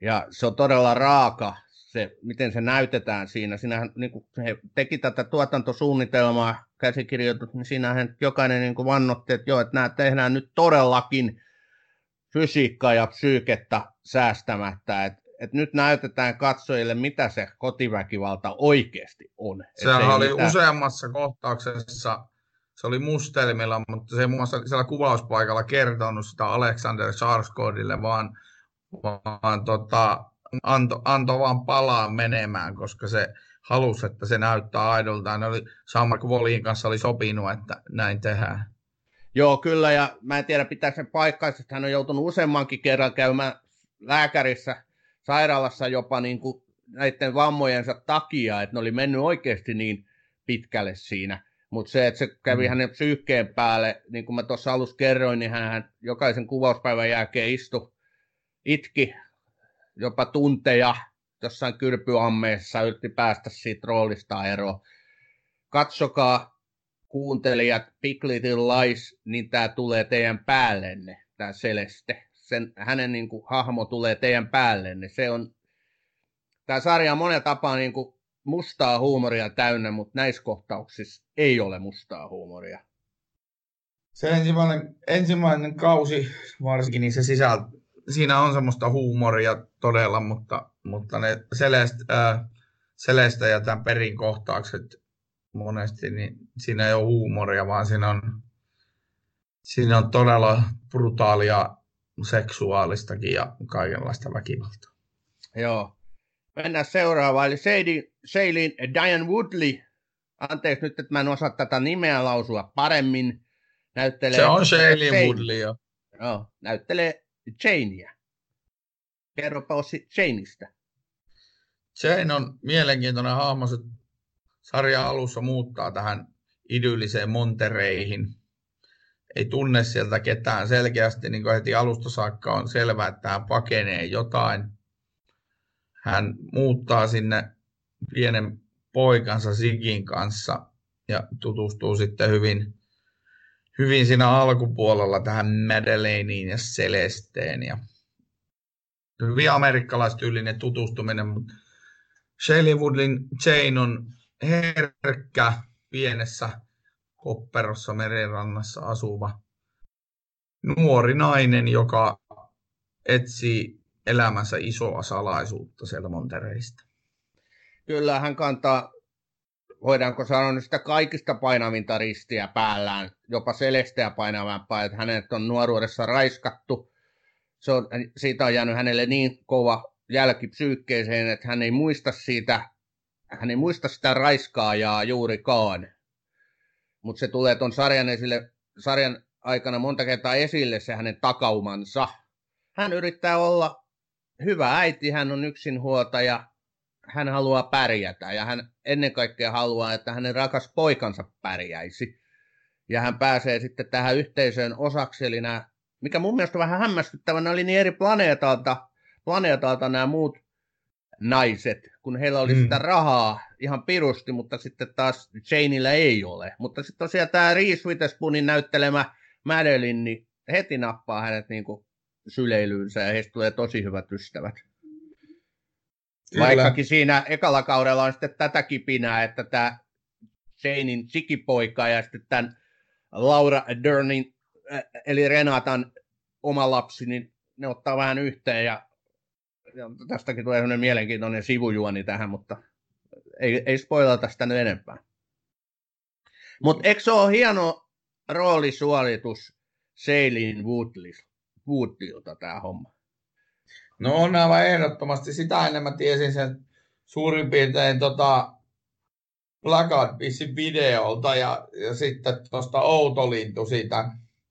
Speaker 2: ja se on todella raaka se, miten se näytetään siinä. Siinähän niin kuin he teki tätä tuotantosuunnitelmaa, käsikirjoitus, niin siinähän jokainen niin kuin vannotti, että joo, että nämä tehdään nyt todellakin fysiikkaa ja psyykettä säästämättä, että et nyt näytetään katsojille, mitä se kotiväkivalta oikeasti on.
Speaker 3: Sehän oli mitään... useammassa kohtauksessa, se oli mustelmilla, mutta se ei muun muassa siellä kuvauspaikalla kertonut sitä Alexander Sarsgaardille, vaan, vaan tota, antoi anto vaan palaa menemään, koska se halusi, että se näyttää aidolta. Ne oli, Samar Volin kanssa oli sopinut, että näin tehdään.
Speaker 2: Joo, kyllä, ja mä en tiedä pitää sen paikkaansa, että hän on joutunut useammankin kerran käymään lääkärissä sairaalassa jopa niin kuin näiden vammojensa takia, että ne oli mennyt oikeasti niin pitkälle siinä. Mutta se, että se kävi mm. hänen psyykkeen päälle, niin kuin mä tuossa alussa kerroin, niin hän jokaisen kuvauspäivän jälkeen istui, itki jopa tunteja jossain kyrpyammeessa, yritti päästä siitä roolista eroon. Katsokaa kuuntelijat Big Little Lies, niin tämä tulee teidän päällenne, tämä Celeste sen, hänen niin kuin, hahmo tulee teidän päälle, niin se on, tämä sarja on monella tapaa niin kuin, mustaa huumoria täynnä, mutta näissä kohtauksissa ei ole mustaa huumoria.
Speaker 3: Se ensimmäinen, ensimmäinen kausi varsinkin, niin se sisältö, siinä on semmoista huumoria todella, mutta, mutta ne Celeste, äh, Celeste ja tämän perin kohtaukset monesti, niin siinä ei ole huumoria, vaan siinä on, siinä on todella brutaalia seksuaalistakin ja kaikenlaista väkivaltaa.
Speaker 2: Joo. Mennään seuraavaan. Eli Shailene Diane Woodley. Anteeksi nyt, että mä en osaa tätä nimeä lausua paremmin. Näyttelee...
Speaker 3: Se on Shailene Woodley, jo.
Speaker 2: Joo, näyttelee Janea. Kerropa Ossi Janeista.
Speaker 3: Jane on mielenkiintoinen hahmo. Se sarja alussa muuttaa tähän idylliseen Montereihin ei tunne sieltä ketään selkeästi, niin kuin heti alusta saakka on selvää, että hän pakenee jotain. Hän muuttaa sinne pienen poikansa Sigin kanssa ja tutustuu sitten hyvin, hyvin siinä alkupuolella tähän Madeleinein ja Celesteen. Ja hyvin amerikkalaistyylinen tutustuminen, mutta Shelley Woodlin Jane on herkkä pienessä Kopperossa merenrannassa asuva nuori nainen, joka etsii elämänsä isoa salaisuutta sieltä Montereista.
Speaker 2: Kyllä, hän kantaa, voidaanko sanoa sitä kaikista painavinta ristiä päällään, jopa selesteä painavampaa, että hänet on nuoruudessa raiskattu. Se on, siitä on jäänyt hänelle niin kova jälki psyykkeeseen, että hän ei muista siitä hän ei muista sitä raiskaajaa juurikaan, mutta se tulee tuon sarjan, esille, sarjan aikana monta kertaa esille se hänen takaumansa. Hän yrittää olla hyvä äiti, hän on yksinhuoltaja, hän haluaa pärjätä ja hän ennen kaikkea haluaa, että hänen rakas poikansa pärjäisi. Ja hän pääsee sitten tähän yhteisöön osaksi, eli nämä, mikä mun mielestä vähän hämmästyttävä, oli niin eri planeetalta, planeetalta nämä muut naiset, kun heillä oli mm. sitä rahaa ihan pirusti, mutta sitten taas Janeillä ei ole. Mutta sitten tosiaan tämä Reese Witherspoonin näyttelemä Madeline, niin heti nappaa hänet niin kuin syleilyynsä ja heistä tulee tosi hyvät ystävät. Kyllä. Vaikkakin siinä ekalla kaudella on sitten tätä kipinää, että tämä Janein sikipoika ja sitten tämän Laura Dernin, äh, eli Renatan oma lapsi, niin ne ottaa vähän yhteen ja, ja tästäkin tulee sellainen mielenkiintoinen sivujuoni tähän, mutta ei, ei spoilata sitä nyt enempää. Mutta eikö se ole hieno roolisuoritus Seilin Woodlilta tämä homma?
Speaker 3: No on aivan ehdottomasti. Sitä ennen mä tiesin sen suurin piirtein tota, Blackguard videolta ja, ja sitten tuosta Outolintu siitä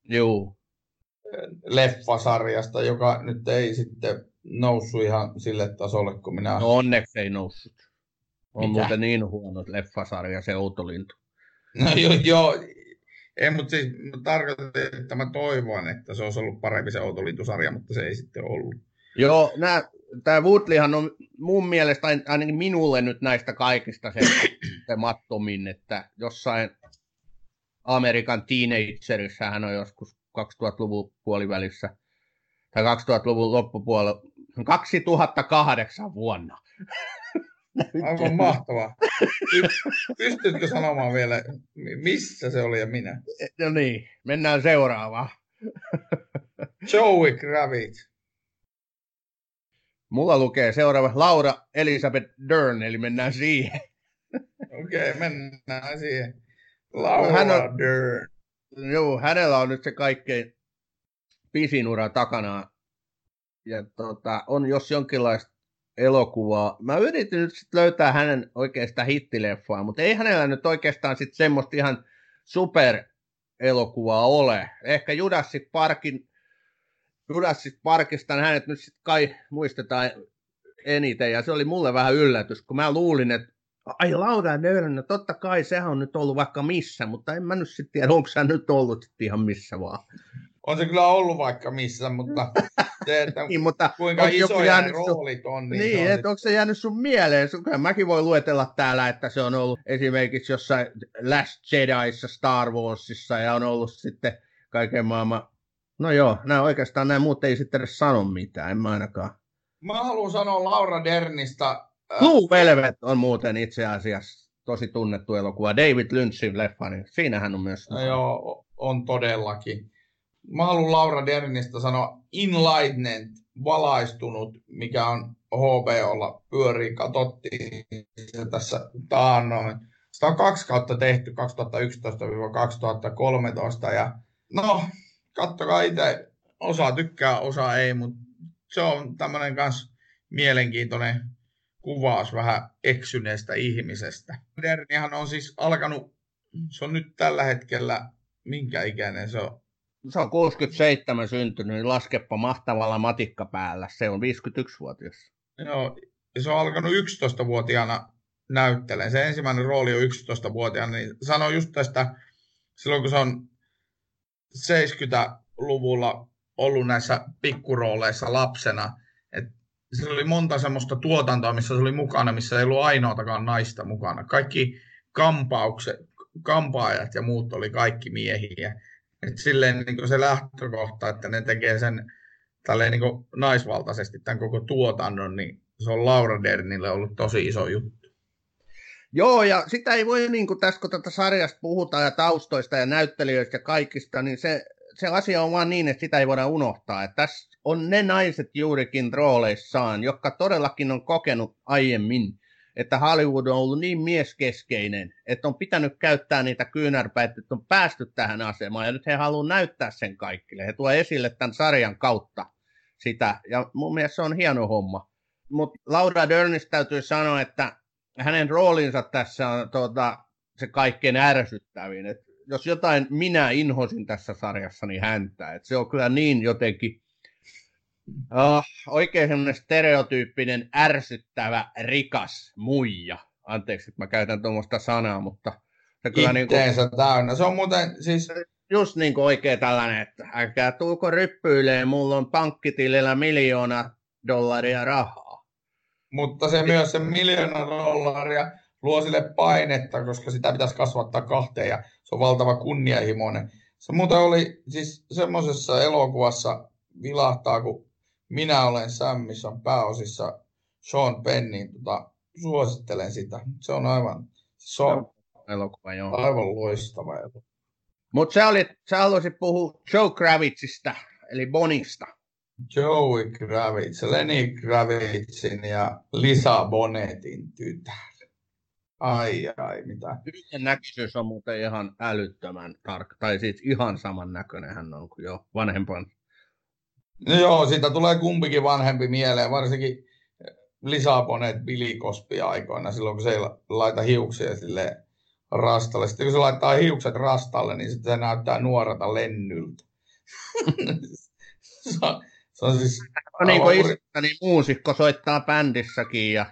Speaker 2: Juu.
Speaker 3: leffasarjasta, joka nyt ei sitten noussut ihan sille tasolle kuin minä.
Speaker 2: No onneksi ei noussut. On Mitä? muuten niin huono leffasarja se Outolintu.
Speaker 3: No joo, jo, ei, mutta siis tarkoitan, että mä toivon, että se olisi ollut parempi se Outolintusarja, mutta se ei sitten ollut.
Speaker 2: Joo, tämä Woodleyhan on mun mielestä ainakin minulle nyt näistä kaikista se, se mattomin, että jossain Amerikan teenagerissa hän on joskus 2000-luvun puolivälissä tai 2000-luvun loppupuolella 2008 vuonna.
Speaker 3: Aivan mahtavaa. Pystytkö sanomaan vielä, missä se oli ja minä?
Speaker 2: No niin, mennään seuraavaan.
Speaker 3: Joey Kravitz.
Speaker 2: Mulla lukee seuraava Laura Elizabeth Dern, eli mennään siihen.
Speaker 3: Okei, okay, mennään siihen. Laura Hän on, Dern.
Speaker 2: Joo, hänellä on nyt se kaikkein pisin ura takana. Ja tota, on jos jonkinlaista elokuvaa. Mä yritin nyt sit löytää hänen oikeasta hittileffaa, mutta ei hänellä nyt oikeastaan sit semmoista ihan super elokuvaa ole. Ehkä Jurassic Parkin Jurassic Parkista hänet nyt sitten kai muistetaan eniten, ja se oli mulle vähän yllätys, kun mä luulin, että ai Laura Dern, no totta kai sehän on nyt ollut vaikka missä, mutta en mä nyt sitten tiedä, onko se nyt ollut ihan missä vaan.
Speaker 3: On se kyllä ollut vaikka missä, mutta se, että
Speaker 2: niin, mutta
Speaker 3: kuinka isoja ne roolit on.
Speaker 2: Niin, niin että onko se jäänyt sun mieleen? Kyllä mäkin voi luetella täällä, että se on ollut esimerkiksi jossain Last Jediissa, Star Warsissa ja on ollut sitten kaiken maailman No joo, nämä oikeastaan nämä muut ei sitten edes sano mitään, en mä ainakaan.
Speaker 3: Mä haluan sanoa Laura Dernistä.
Speaker 2: Äh, Blue Velvet on muuten itse asiassa tosi tunnettu elokuva. David Lynchin leffa, niin siinähän on myös.
Speaker 3: No joo, on todellakin. Mä haluan Laura Dernistä sanoa Enlightened, valaistunut, mikä on HBOlla pyörii, katsottiin se tässä taannoin. Sitä on kaksi kautta tehty 2011-2013 ja no, kattokaa itse. Osa tykkää, osa ei, mutta se on tämmöinen kans mielenkiintoinen kuvaus vähän eksyneestä ihmisestä. Modernihan on siis alkanut, se on nyt tällä hetkellä, minkä ikäinen se on?
Speaker 2: Se on 67 syntynyt, niin laskepa mahtavalla matikka päällä. Se on 51-vuotias.
Speaker 3: Joo, se on alkanut 11-vuotiaana näyttelemään. Se ensimmäinen rooli on 11-vuotiaana, niin sanoo just tästä, silloin kun se on 70-luvulla ollut näissä pikkurooleissa lapsena. Et sillä oli monta semmoista tuotantoa, missä se oli mukana, missä ei ollut ainoatakaan naista mukana. Kaikki kampaukset, kampaajat ja muut oli kaikki miehiä. Et silleen niin se lähtökohta, että ne tekee sen tälleen niin naisvaltaisesti tämän koko tuotannon, niin se on Laura Dernille ollut tosi iso juttu.
Speaker 2: Joo, ja sitä ei voi, niin kuin tässä kun tätä sarjasta puhutaan ja taustoista ja näyttelijöistä ja kaikista, niin se, se asia on vaan niin, että sitä ei voida unohtaa. Että tässä on ne naiset juurikin rooleissaan, jotka todellakin on kokenut aiemmin, että Hollywood on ollut niin mieskeskeinen, että on pitänyt käyttää niitä kyynärpäitä, että on päästy tähän asemaan, ja nyt he haluavat näyttää sen kaikille. He tulee esille tämän sarjan kautta sitä, ja mun mielestä se on hieno homma. Mutta Laura Dernistä täytyy sanoa, että hänen roolinsa tässä on tuota, se kaikkein ärsyttävin. Et jos jotain minä inhosin tässä sarjassa, niin häntä. Et se on kyllä niin jotenkin oh, oikein semmoinen stereotyyppinen ärsyttävä, rikas muija. Anteeksi, että mä käytän tuommoista sanaa, mutta
Speaker 3: se kyllä niin kuin, täynnä. Se on muuten siis...
Speaker 2: Just niin kuin oikein tällainen, että älkää tulko ryppyilee, mulla on pankkitilillä miljoona dollaria rahaa.
Speaker 3: Mutta se myös se miljoona dollaria luo sille painetta, koska sitä pitäisi kasvattaa kahteen ja se on valtava kunnianhimoinen. Se muuten oli siis semmoisessa elokuvassa vilahtaa, kun minä olen Sam, missä on pääosissa Sean Penn, niin tota, suosittelen sitä. Se on aivan, se on
Speaker 2: elokuva, joo.
Speaker 3: aivan loistava elokuva.
Speaker 2: Mutta sä, olit, sä haluaisit puhua Joe Kravitzista, eli Bonista.
Speaker 3: Joey Kravitz, Lenny Kravitzin ja Lisa Bonetin tytär. Ai ai, mitä.
Speaker 2: Yhden näköisyys on muuten ihan älyttömän tarkka, tai siis ihan saman näköinen hän on kuin jo vanhempan.
Speaker 3: No joo, siitä tulee kumpikin vanhempi mieleen, varsinkin Lisa Bonet Billy Cosby aikoina, silloin kun se ei laita hiuksia sille rastalle. Sitten kun se laittaa hiukset rastalle, niin sitten se näyttää nuorata lennyltä. se, on, se on siis...
Speaker 2: No niin kuin isäni muusikko soittaa bändissäkin ja,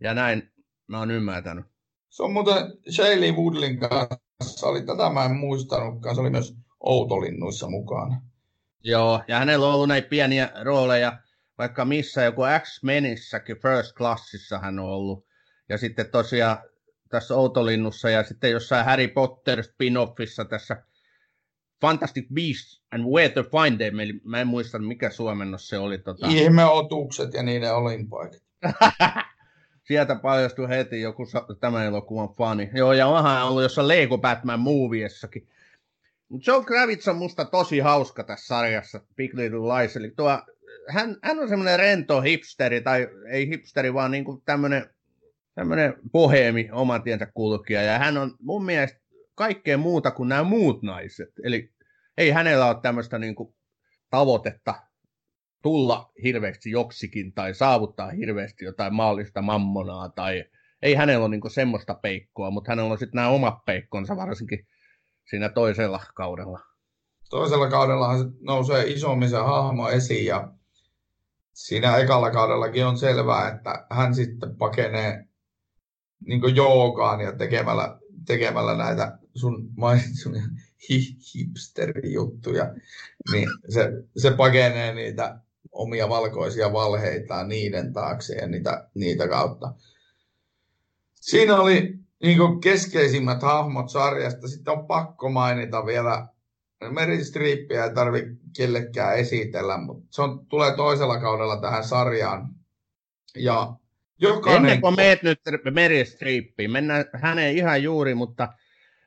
Speaker 2: ja näin mä oon ymmärtänyt.
Speaker 3: Se on muuten Shaylee Woodlin kanssa, oli tätä mä en muistanutkaan, se oli myös Outolinnuissa mukana.
Speaker 2: Joo, ja hänellä on ollut näitä pieniä rooleja, vaikka missä joku X-Menissäkin, First Classissa hän on ollut. Ja sitten tosiaan tässä Outolinnussa ja sitten jossain Harry Potter spin-offissa tässä Fantastic Beasts and Where to Find Them, eli mä en muista mikä suomennos se oli. Tota...
Speaker 3: Ihmeotukset ja niiden olinpaikat.
Speaker 2: Sieltä paljastui heti joku tämän elokuvan fani. Joo, ja onhan ollut jossain Lego Batman moviessakin. Joe Kravitz on musta tosi hauska tässä sarjassa, Big Little Lies. Eli tuo, hän, hän on semmoinen rento hipsteri, tai ei hipsteri, vaan niin tämmöinen tämmöinen boheemi oman tiensä kulkija, ja hän on mun mielestä kaikkea muuta kuin nämä muut naiset. Eli ei hänellä ole tämmöistä niin kuin tavoitetta tulla hirveästi joksikin tai saavuttaa hirveästi jotain maallista mammonaa tai ei hänellä ole niin semmoista peikkoa, mutta hänellä on sitten nämä omat peikkonsa varsinkin siinä toisella kaudella.
Speaker 3: Toisella kaudellahan nousee isommin se hahmo esiin ja siinä ekalla kaudellakin on selvää, että hän sitten pakenee niin joogaan ja tekemällä, tekemällä näitä sun mainitsuja hipsterijuttuja, niin se, se pakenee niitä omia valkoisia valheitaan niiden taakse ja niitä, niitä kautta. Siinä oli niin keskeisimmät hahmot sarjasta. Sitten on pakko mainita vielä, Meryl Streepia ei tarvitse kellekään esitellä, mutta se on, tulee toisella kaudella tähän sarjaan. Ja
Speaker 2: Jokainen... Ennen kuin meet nyt Meryl Streepiin, mennään häneen ihan juuri, mutta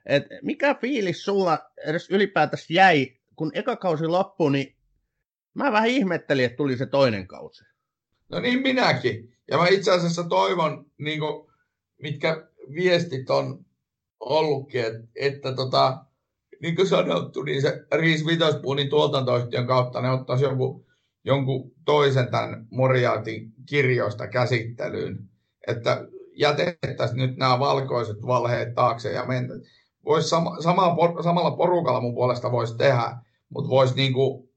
Speaker 2: et mikä fiilis sulla edes ylipäätänsä jäi, kun eka kausi loppui, niin mä vähän ihmettelin, että tuli se toinen kausi.
Speaker 3: No niin minäkin. Ja mä itse asiassa toivon, niin kuin, mitkä viestit on ollutkin, että, että tota, niin kuin sanottu, niin se Riis Vitospuunin tuotantoyhtiön kautta ne ottaisi jonkun jonkun toisen tämän Moriartin kirjoista käsittelyyn, että jätettäisiin nyt nämä valkoiset valheet taakse ja mentä. Vois sama, sama, samalla porukalla mun puolesta voisi tehdä, mutta voisi niinku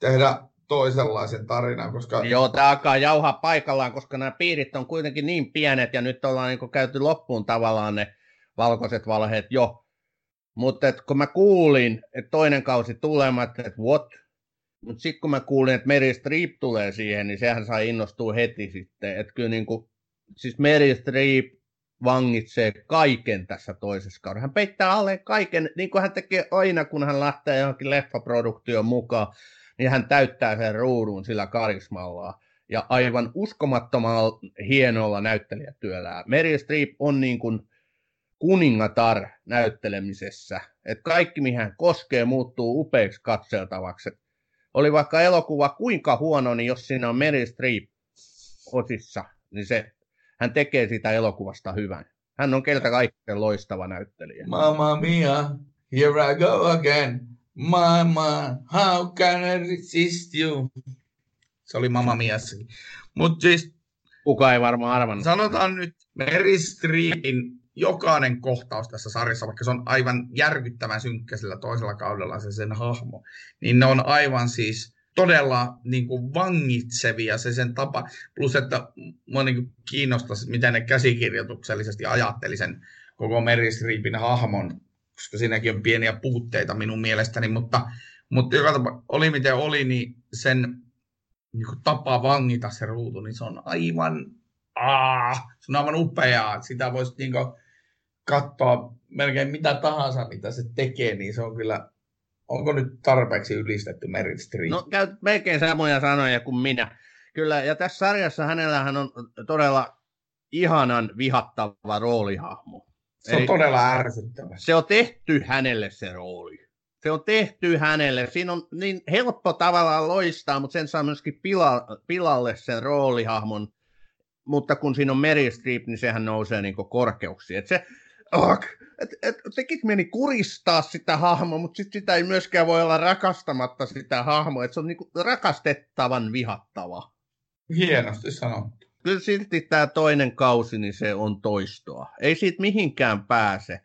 Speaker 3: tehdä toisenlaisen tarinan. Koska...
Speaker 2: Joo, tämä alkaa jauhaa paikallaan, koska nämä piirit on kuitenkin niin pienet ja nyt ollaan niinku käyty loppuun tavallaan ne valkoiset valheet jo. Mutta kun mä kuulin, että toinen kausi tulemat, että what, mutta sitten kun mä kuulin, että Mary Streep tulee siihen, niin sehän sai innostua heti sitten. Että kyllä niin kuin, siis Mary Streep vangitsee kaiken tässä toisessa kaudessa. Hän peittää alle kaiken, niin kuin hän tekee aina, kun hän lähtee johonkin leffaproduktioon mukaan, niin hän täyttää sen ruudun sillä karismalla ja aivan uskomattomalla hienolla näyttelijätyöllä. Mary Streep on niin kuin kuningatar näyttelemisessä. että kaikki, mihin hän koskee, muuttuu upeaksi katseltavaksi oli vaikka elokuva kuinka huono, niin jos siinä on Meryl Streep osissa, niin se, hän tekee sitä elokuvasta hyvän. Hän on keltä kaikkein loistava näyttelijä.
Speaker 3: Mamma mia, here I go again. Mama, how can I resist you? Se oli Mamma Miassakin. Mutta siis
Speaker 2: Kuka ei varmaan arvannut.
Speaker 3: Sanotaan nyt Mary Streepin jokainen kohtaus tässä sarjassa, vaikka se on aivan järkyttävän synkkä sillä toisella kaudella se sen hahmo, niin ne on aivan siis todella niin kuin vangitsevia se sen tapa. Plus, että mua niin kiinnostaisi, miten ne käsikirjoituksellisesti ajatteli sen koko Mary Streepin hahmon, koska siinäkin on pieniä puutteita minun mielestäni, mutta, mutta joka tapa, oli miten oli, niin sen niin kuin tapa vangita se ruutu, niin se on aivan, aah, se on aivan upeaa. Sitä voisi niin katsoa melkein mitä tahansa, mitä se tekee, niin se on kyllä, onko nyt tarpeeksi ylistetty Meryl Streep?
Speaker 2: No käyt melkein samoja sanoja kuin minä. Kyllä, ja tässä sarjassa hänellähän on todella ihanan vihattava roolihahmo.
Speaker 3: Se on Eli todella ärsyttävä.
Speaker 2: Se on tehty hänelle se rooli. Se on tehty hänelle. Siinä on niin helppo tavallaan loistaa, mutta sen saa myöskin pila, pilalle sen roolihahmon. Mutta kun siinä on Meryl Streep, niin sehän nousee niin korkeuksiin. Et se, oh, et, et, tekit meni kuristaa sitä hahmoa, mutta sit sitä ei myöskään voi olla rakastamatta sitä hahmoa. Et se on niinku rakastettavan vihattava.
Speaker 3: Hienosti sanottu.
Speaker 2: Kyllä silti tämä toinen kausi, niin se on toistoa. Ei siitä mihinkään pääse.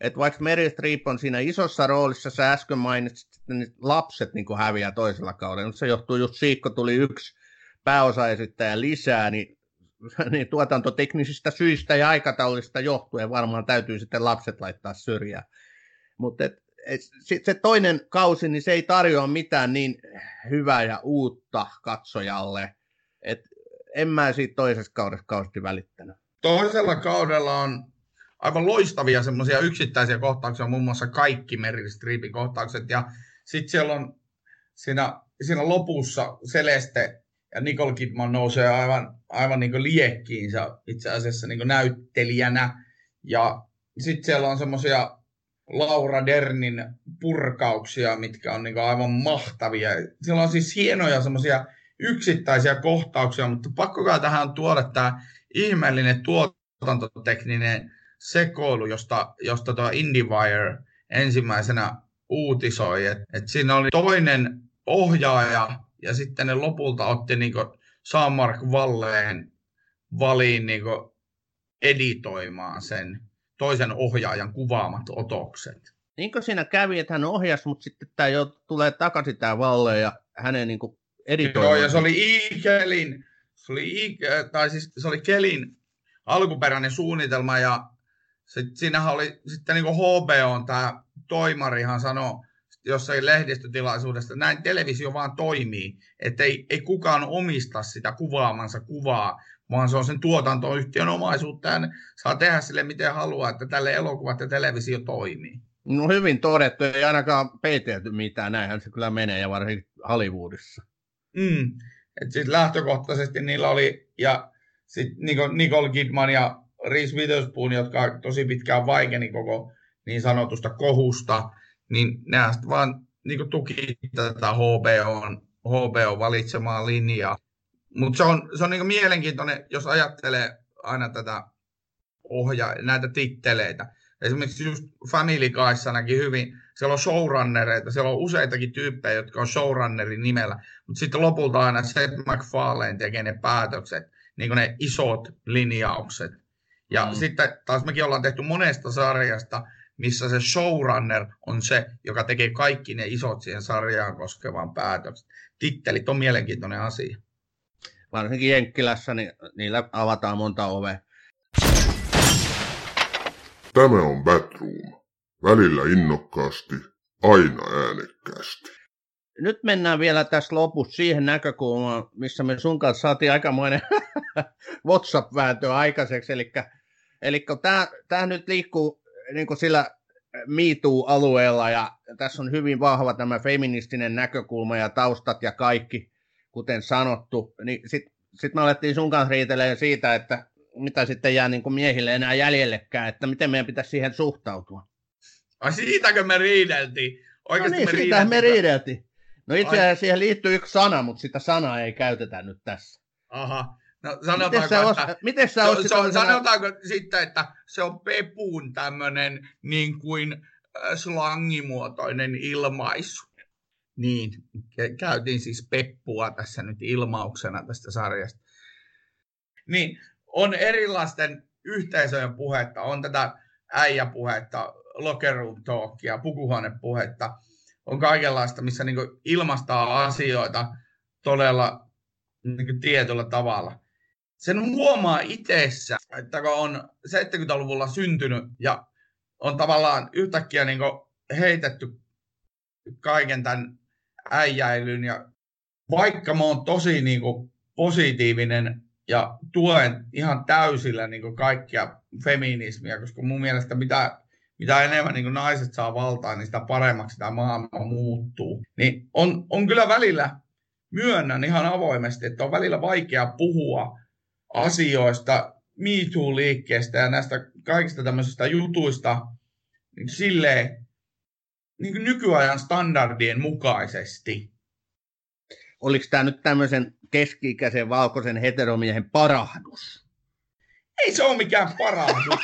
Speaker 2: Et vaikka Meryl Streep on siinä isossa roolissa, sä äsken mainitsit, että lapset niin häviää toisella kaudella, mutta se johtuu just siitä, kun tuli yksi pääosaesittäjä lisää, niin niin tuotantoteknisistä syistä ja aikataulista johtuen varmaan täytyy sitten lapset laittaa syrjään. Mutta se toinen kausi, niin se ei tarjoa mitään niin hyvää ja uutta katsojalle. En mä siitä toisesta kaudesta kausti välittänyt.
Speaker 3: Toisella kaudella on aivan loistavia semmoisia yksittäisiä kohtauksia, muun muassa kaikki Meryl Streepin kohtaukset. Ja sitten siellä on siinä, siinä lopussa Celeste ja Nicole Kidman nousee aivan, aivan niin liekkiinsä itse asiassa niin näyttelijänä. Ja sitten siellä on semmoisia Laura Dernin purkauksia, mitkä on niin aivan mahtavia. Siellä on siis hienoja semmoisia yksittäisiä kohtauksia, mutta pakko tähän tuoda tämä ihmeellinen tuotantotekninen sekoilu, josta, josta tuo IndieWire ensimmäisenä uutisoi. että et siinä oli toinen ohjaaja, ja sitten ne lopulta otti niin Samark Valleen valiin niin editoimaan sen toisen ohjaajan kuvaamat otokset.
Speaker 2: Niin kuin siinä kävi, että hän ohjasi, mutta sitten tämä jo tulee takaisin tämä Valle ja hänen niin editoimaan.
Speaker 3: Joo, ja se oli Ikelin, se oli, Ike, tai siis se oli Kelin alkuperäinen suunnitelma ja sit, siinähän oli sitten niin HBO, tämä toimarihan sanoi, jossain lehdistötilaisuudesta, näin televisio vaan toimii, että ei, ei kukaan omista sitä kuvaamansa kuvaa, vaan se on sen tuotantoyhtiön omaisuutta ja saa tehdä sille miten haluaa, että tälle elokuvat ja televisio toimii.
Speaker 2: No hyvin todettu, ei ainakaan peitelty mitään, näinhän se kyllä menee ja varsinkin Hollywoodissa.
Speaker 3: Mm. Et sit lähtökohtaisesti niillä oli, ja sitten Nicole Kidman ja Reese Witherspoon, jotka tosi pitkään vaikeni koko niin sanotusta kohusta, niin nämä vaan niin tuki tätä HBO, HBO valitsemaa linjaa. Mutta se on, se on niin mielenkiintoinen, jos ajattelee aina tätä ohja, näitä titteleitä. Esimerkiksi just Family Guyssa näki hyvin, siellä on showrunnereita, siellä on useitakin tyyppejä, jotka on showrunnerin nimellä, mutta sitten lopulta aina Seth MacFarlane tekee ne päätökset, niin ne isot linjaukset. Ja mm. sitten taas mekin ollaan tehty monesta sarjasta, missä se showrunner on se, joka tekee kaikki ne isot siihen sarjaan koskevan päätökset. Tittelit on mielenkiintoinen asia.
Speaker 2: Varsinkin Jenkkilässä, niin niillä avataan monta ovea.
Speaker 1: Tämä on Batroom. Välillä innokkaasti, aina äänekkäästi.
Speaker 2: Nyt mennään vielä tässä lopussa siihen näkökulmaan, missä me sun kanssa saatiin aikamoinen WhatsApp-vääntö aikaiseksi. Eli, tämä, tämä nyt liikkuu niin kuin sillä MeToo-alueella ja tässä on hyvin vahva tämä feministinen näkökulma ja taustat ja kaikki, kuten sanottu, niin sitten sit me alettiin sun kanssa riitelemään siitä, että mitä sitten jää niin kuin miehille enää jäljellekään, että miten meidän pitäisi siihen suhtautua.
Speaker 3: Ai siitäkö me riideltiin?
Speaker 2: Oikeasti no niin, me siitä me riideltiin. No itse asiassa siihen liittyy yksi sana, mutta sitä sanaa ei käytetä nyt tässä.
Speaker 3: Aha. No, sanotaanko, miten sä, että,
Speaker 2: miten sä
Speaker 3: se, se on, sanotaanko sitten, että se on Pepun tämmöinen niin kuin slangimuotoinen ilmaisu. Niin, käytiin siis Peppua tässä nyt ilmauksena tästä sarjasta. niin on erilaisten yhteisöjen puhetta, on tätä äijäpuhetta, locker room talkia, pukuhuonepuhetta, on kaikenlaista, missä niin ilmastaa asioita todella niin tietyllä tavalla. Sen huomaa itsessä, että kun on 70-luvulla syntynyt ja on tavallaan yhtäkkiä niin heitetty kaiken tämän äijäilyn ja vaikka mä oon tosi niin positiivinen ja tuen ihan täysillä niin kaikkia feminismiä, koska mun mielestä mitä, mitä enemmän niin naiset saa valtaa, niin sitä paremmaksi tämä maailma muuttuu. Niin on, on kyllä välillä, myönnän ihan avoimesti, että on välillä vaikea puhua asioista, MeToo-liikkeestä ja näistä kaikista tämmöisistä jutuista niin silleen, niin kuin nykyajan standardien mukaisesti.
Speaker 2: Oliko tämä nyt tämmöisen keski-ikäisen valkoisen heteromiehen parahdus?
Speaker 3: Ei se ole mikään parahdus.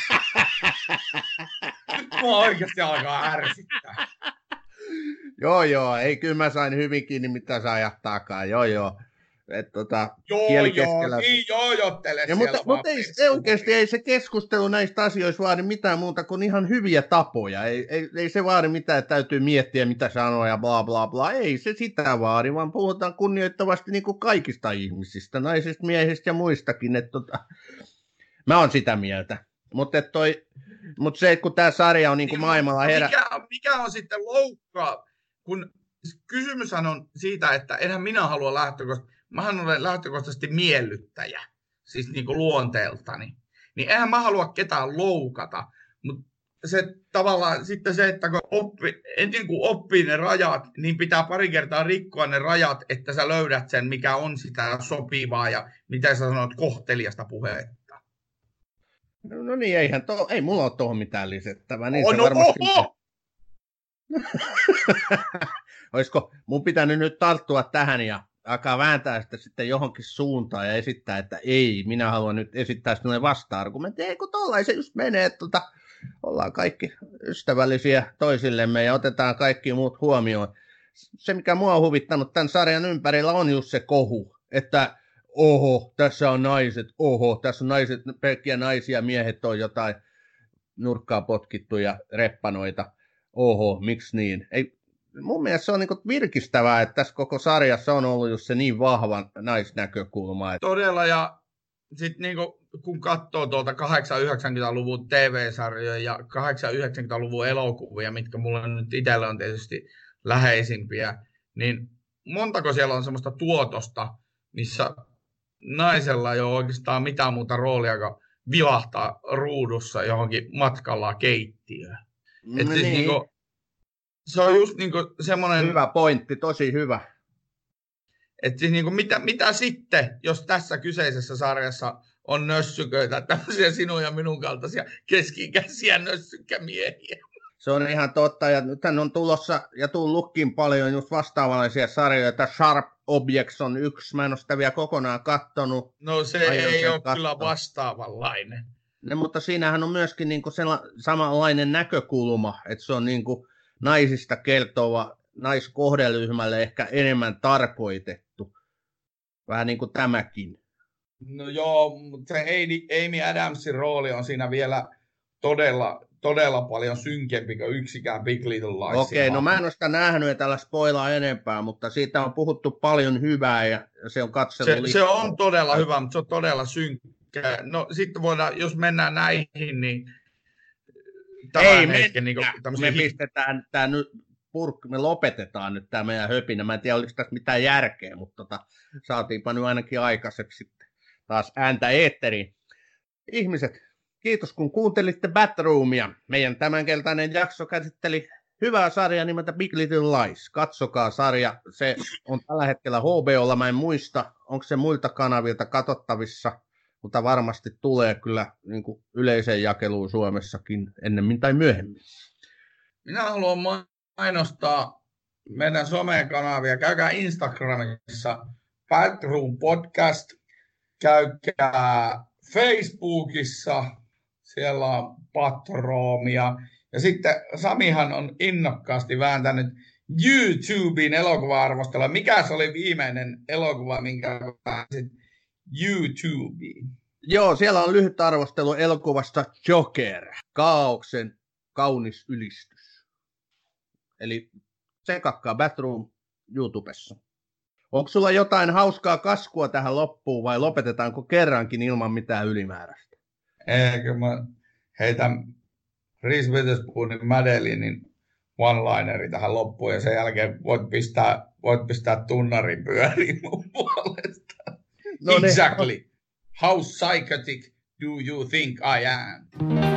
Speaker 3: nyt mua oikeasti alkaa ärsyttää.
Speaker 2: joo, joo, ei kyllä mä sain hyvin kiinni, mitä sä ajattaakaan, joo, joo. Et, tota,
Speaker 3: joo, joo, niin joo, jottele
Speaker 2: ja, mutta, mutta ei, ei, oikeasti ei se keskustelu näistä asioista vaadi mitään muuta kuin ihan hyviä tapoja. Ei, ei, ei se vaadi mitään, että täytyy miettiä mitä sanoa ja bla bla bla. Ei se sitä vaadi, vaan puhutaan kunnioittavasti niin kuin kaikista ihmisistä, naisista, miehistä ja muistakin. Et, tota, mä oon sitä mieltä. Mutta toi, mut se, että kun tämä sarja on niin kuin niin, maailmalla herä...
Speaker 3: Mikä, mikä on sitten loukkaa, kun kysymyshän on siitä, että enhän minä halua lähtökohtaisesti mähän olen lähtökohtaisesti miellyttäjä, siis niin kuin luonteeltani. Niin eihän mä halua ketään loukata, mutta se tavallaan sitten se, että kun oppi, ennen kuin oppii ne rajat, niin pitää pari kertaa rikkoa ne rajat, että sä löydät sen, mikä on sitä sopivaa ja mitä sä sanot kohteliasta puhetta.
Speaker 2: No, no niin, eihän to, ei mulla ole tuohon mitään lisättävää. Niin
Speaker 3: oh, no, varmasti... oho!
Speaker 2: Olisiko mun pitänyt nyt tarttua tähän ja alkaa vääntää sitä sitten johonkin suuntaan ja esittää, että ei, minä haluan nyt esittää sinulle vasta-argumentti. Ei kun tollain se just menee, että tota, ollaan kaikki ystävällisiä toisillemme ja otetaan kaikki muut huomioon. Se, mikä mua on huvittanut tämän sarjan ympärillä, on just se kohu, että oho, tässä on naiset, oho, tässä on naiset, pelkkiä naisia, miehet on jotain nurkkaa potkittuja reppanoita, oho, miksi niin? Ei, mun mielestä se on niin virkistävää, että tässä koko sarjassa on ollut just se niin vahva naisnäkökulma. Että...
Speaker 3: Todella, ja sitten niin kun katsoo tuolta 80-90-luvun TV-sarjoja ja 80-90-luvun elokuvia, mitkä mulle nyt itsellä on tietysti läheisimpiä, niin montako siellä on semmoista tuotosta, missä naisella ei ole oikeastaan mitään muuta roolia kuin vilahtaa ruudussa johonkin matkalla keittiöön.
Speaker 2: No siis niin. niin kuin,
Speaker 3: se on just niin kuin semmoinen...
Speaker 2: Hyvä pointti, tosi hyvä.
Speaker 3: Että siis niin kuin mitä, mitä sitten, jos tässä kyseisessä sarjassa on nössyköitä, tämmöisiä sinun ja minun kaltaisia keskikäisiä nössykkämiehiä.
Speaker 2: Se on ihan totta, ja nythän on tulossa ja tullutkin paljon just vastaavanlaisia sarjoja, että Sharp Objects on yksi, mä en ole sitä vielä kokonaan kattonut.
Speaker 3: No se ei ole kattonut. kyllä vastaavanlainen.
Speaker 2: Ne, mutta siinähän on myöskin niin kuin samanlainen näkökulma, että se on niin kuin naisista kertova naiskohderyhmälle ehkä enemmän tarkoitettu. Vähän niin kuin tämäkin.
Speaker 3: No joo, mutta se Amy Adamsin rooli on siinä vielä todella, todella paljon synkempi kuin yksikään Big Little Lies.
Speaker 2: Okei, okay, no mä en ole sitä nähnyt ja tällä spoilaa enempää, mutta siitä on puhuttu paljon hyvää ja se on katselu.
Speaker 3: Se, se on todella hyvä, mutta se on todella synkkä. No sitten voidaan, jos mennään näihin, niin
Speaker 2: ei hetken, niin kuin, me pistetään tämä nyt purk, me lopetetaan nyt tämä meidän höpinä. Mä en tiedä, oliko tässä mitään järkeä, mutta tota, saatiinpa nyt ainakin aikaiseksi sitten taas ääntä eetteriin. Ihmiset, kiitos kun kuuntelitte Batroomia. Meidän tämänkeltainen jakso käsitteli hyvää sarjaa nimeltä Big Little Lies. Katsokaa sarja, se on tällä hetkellä HBOlla, mä en muista, onko se muilta kanavilta katsottavissa – mutta varmasti tulee kyllä niin kuin yleiseen jakeluun Suomessakin ennemmin tai myöhemmin.
Speaker 3: Minä haluan mainostaa meidän somekanavia. Käykää Instagramissa Batroom Podcast. Käykää Facebookissa. Siellä on patroomia. Ja sitten Samihan on innokkaasti vääntänyt YouTubein elokuva-arvostella. Mikä se oli viimeinen elokuva, minkä väänsit YouTubeen.
Speaker 2: Joo, siellä on lyhyt arvostelu elokuvasta Joker, Kaauksen kaunis ylistys. Eli kakkaa Batroom YouTubessa. Onko sulla jotain hauskaa kaskua tähän loppuun vai lopetetaanko kerrankin ilman mitään ylimääräistä?
Speaker 3: Eikö mä heitän Reese Witherspoonin Madelinin one-lineri tähän loppuun ja sen jälkeen voit pistää, voit pistää tunnarin pyöriin mun puolesta. Exactly. How psychotic do you think I am?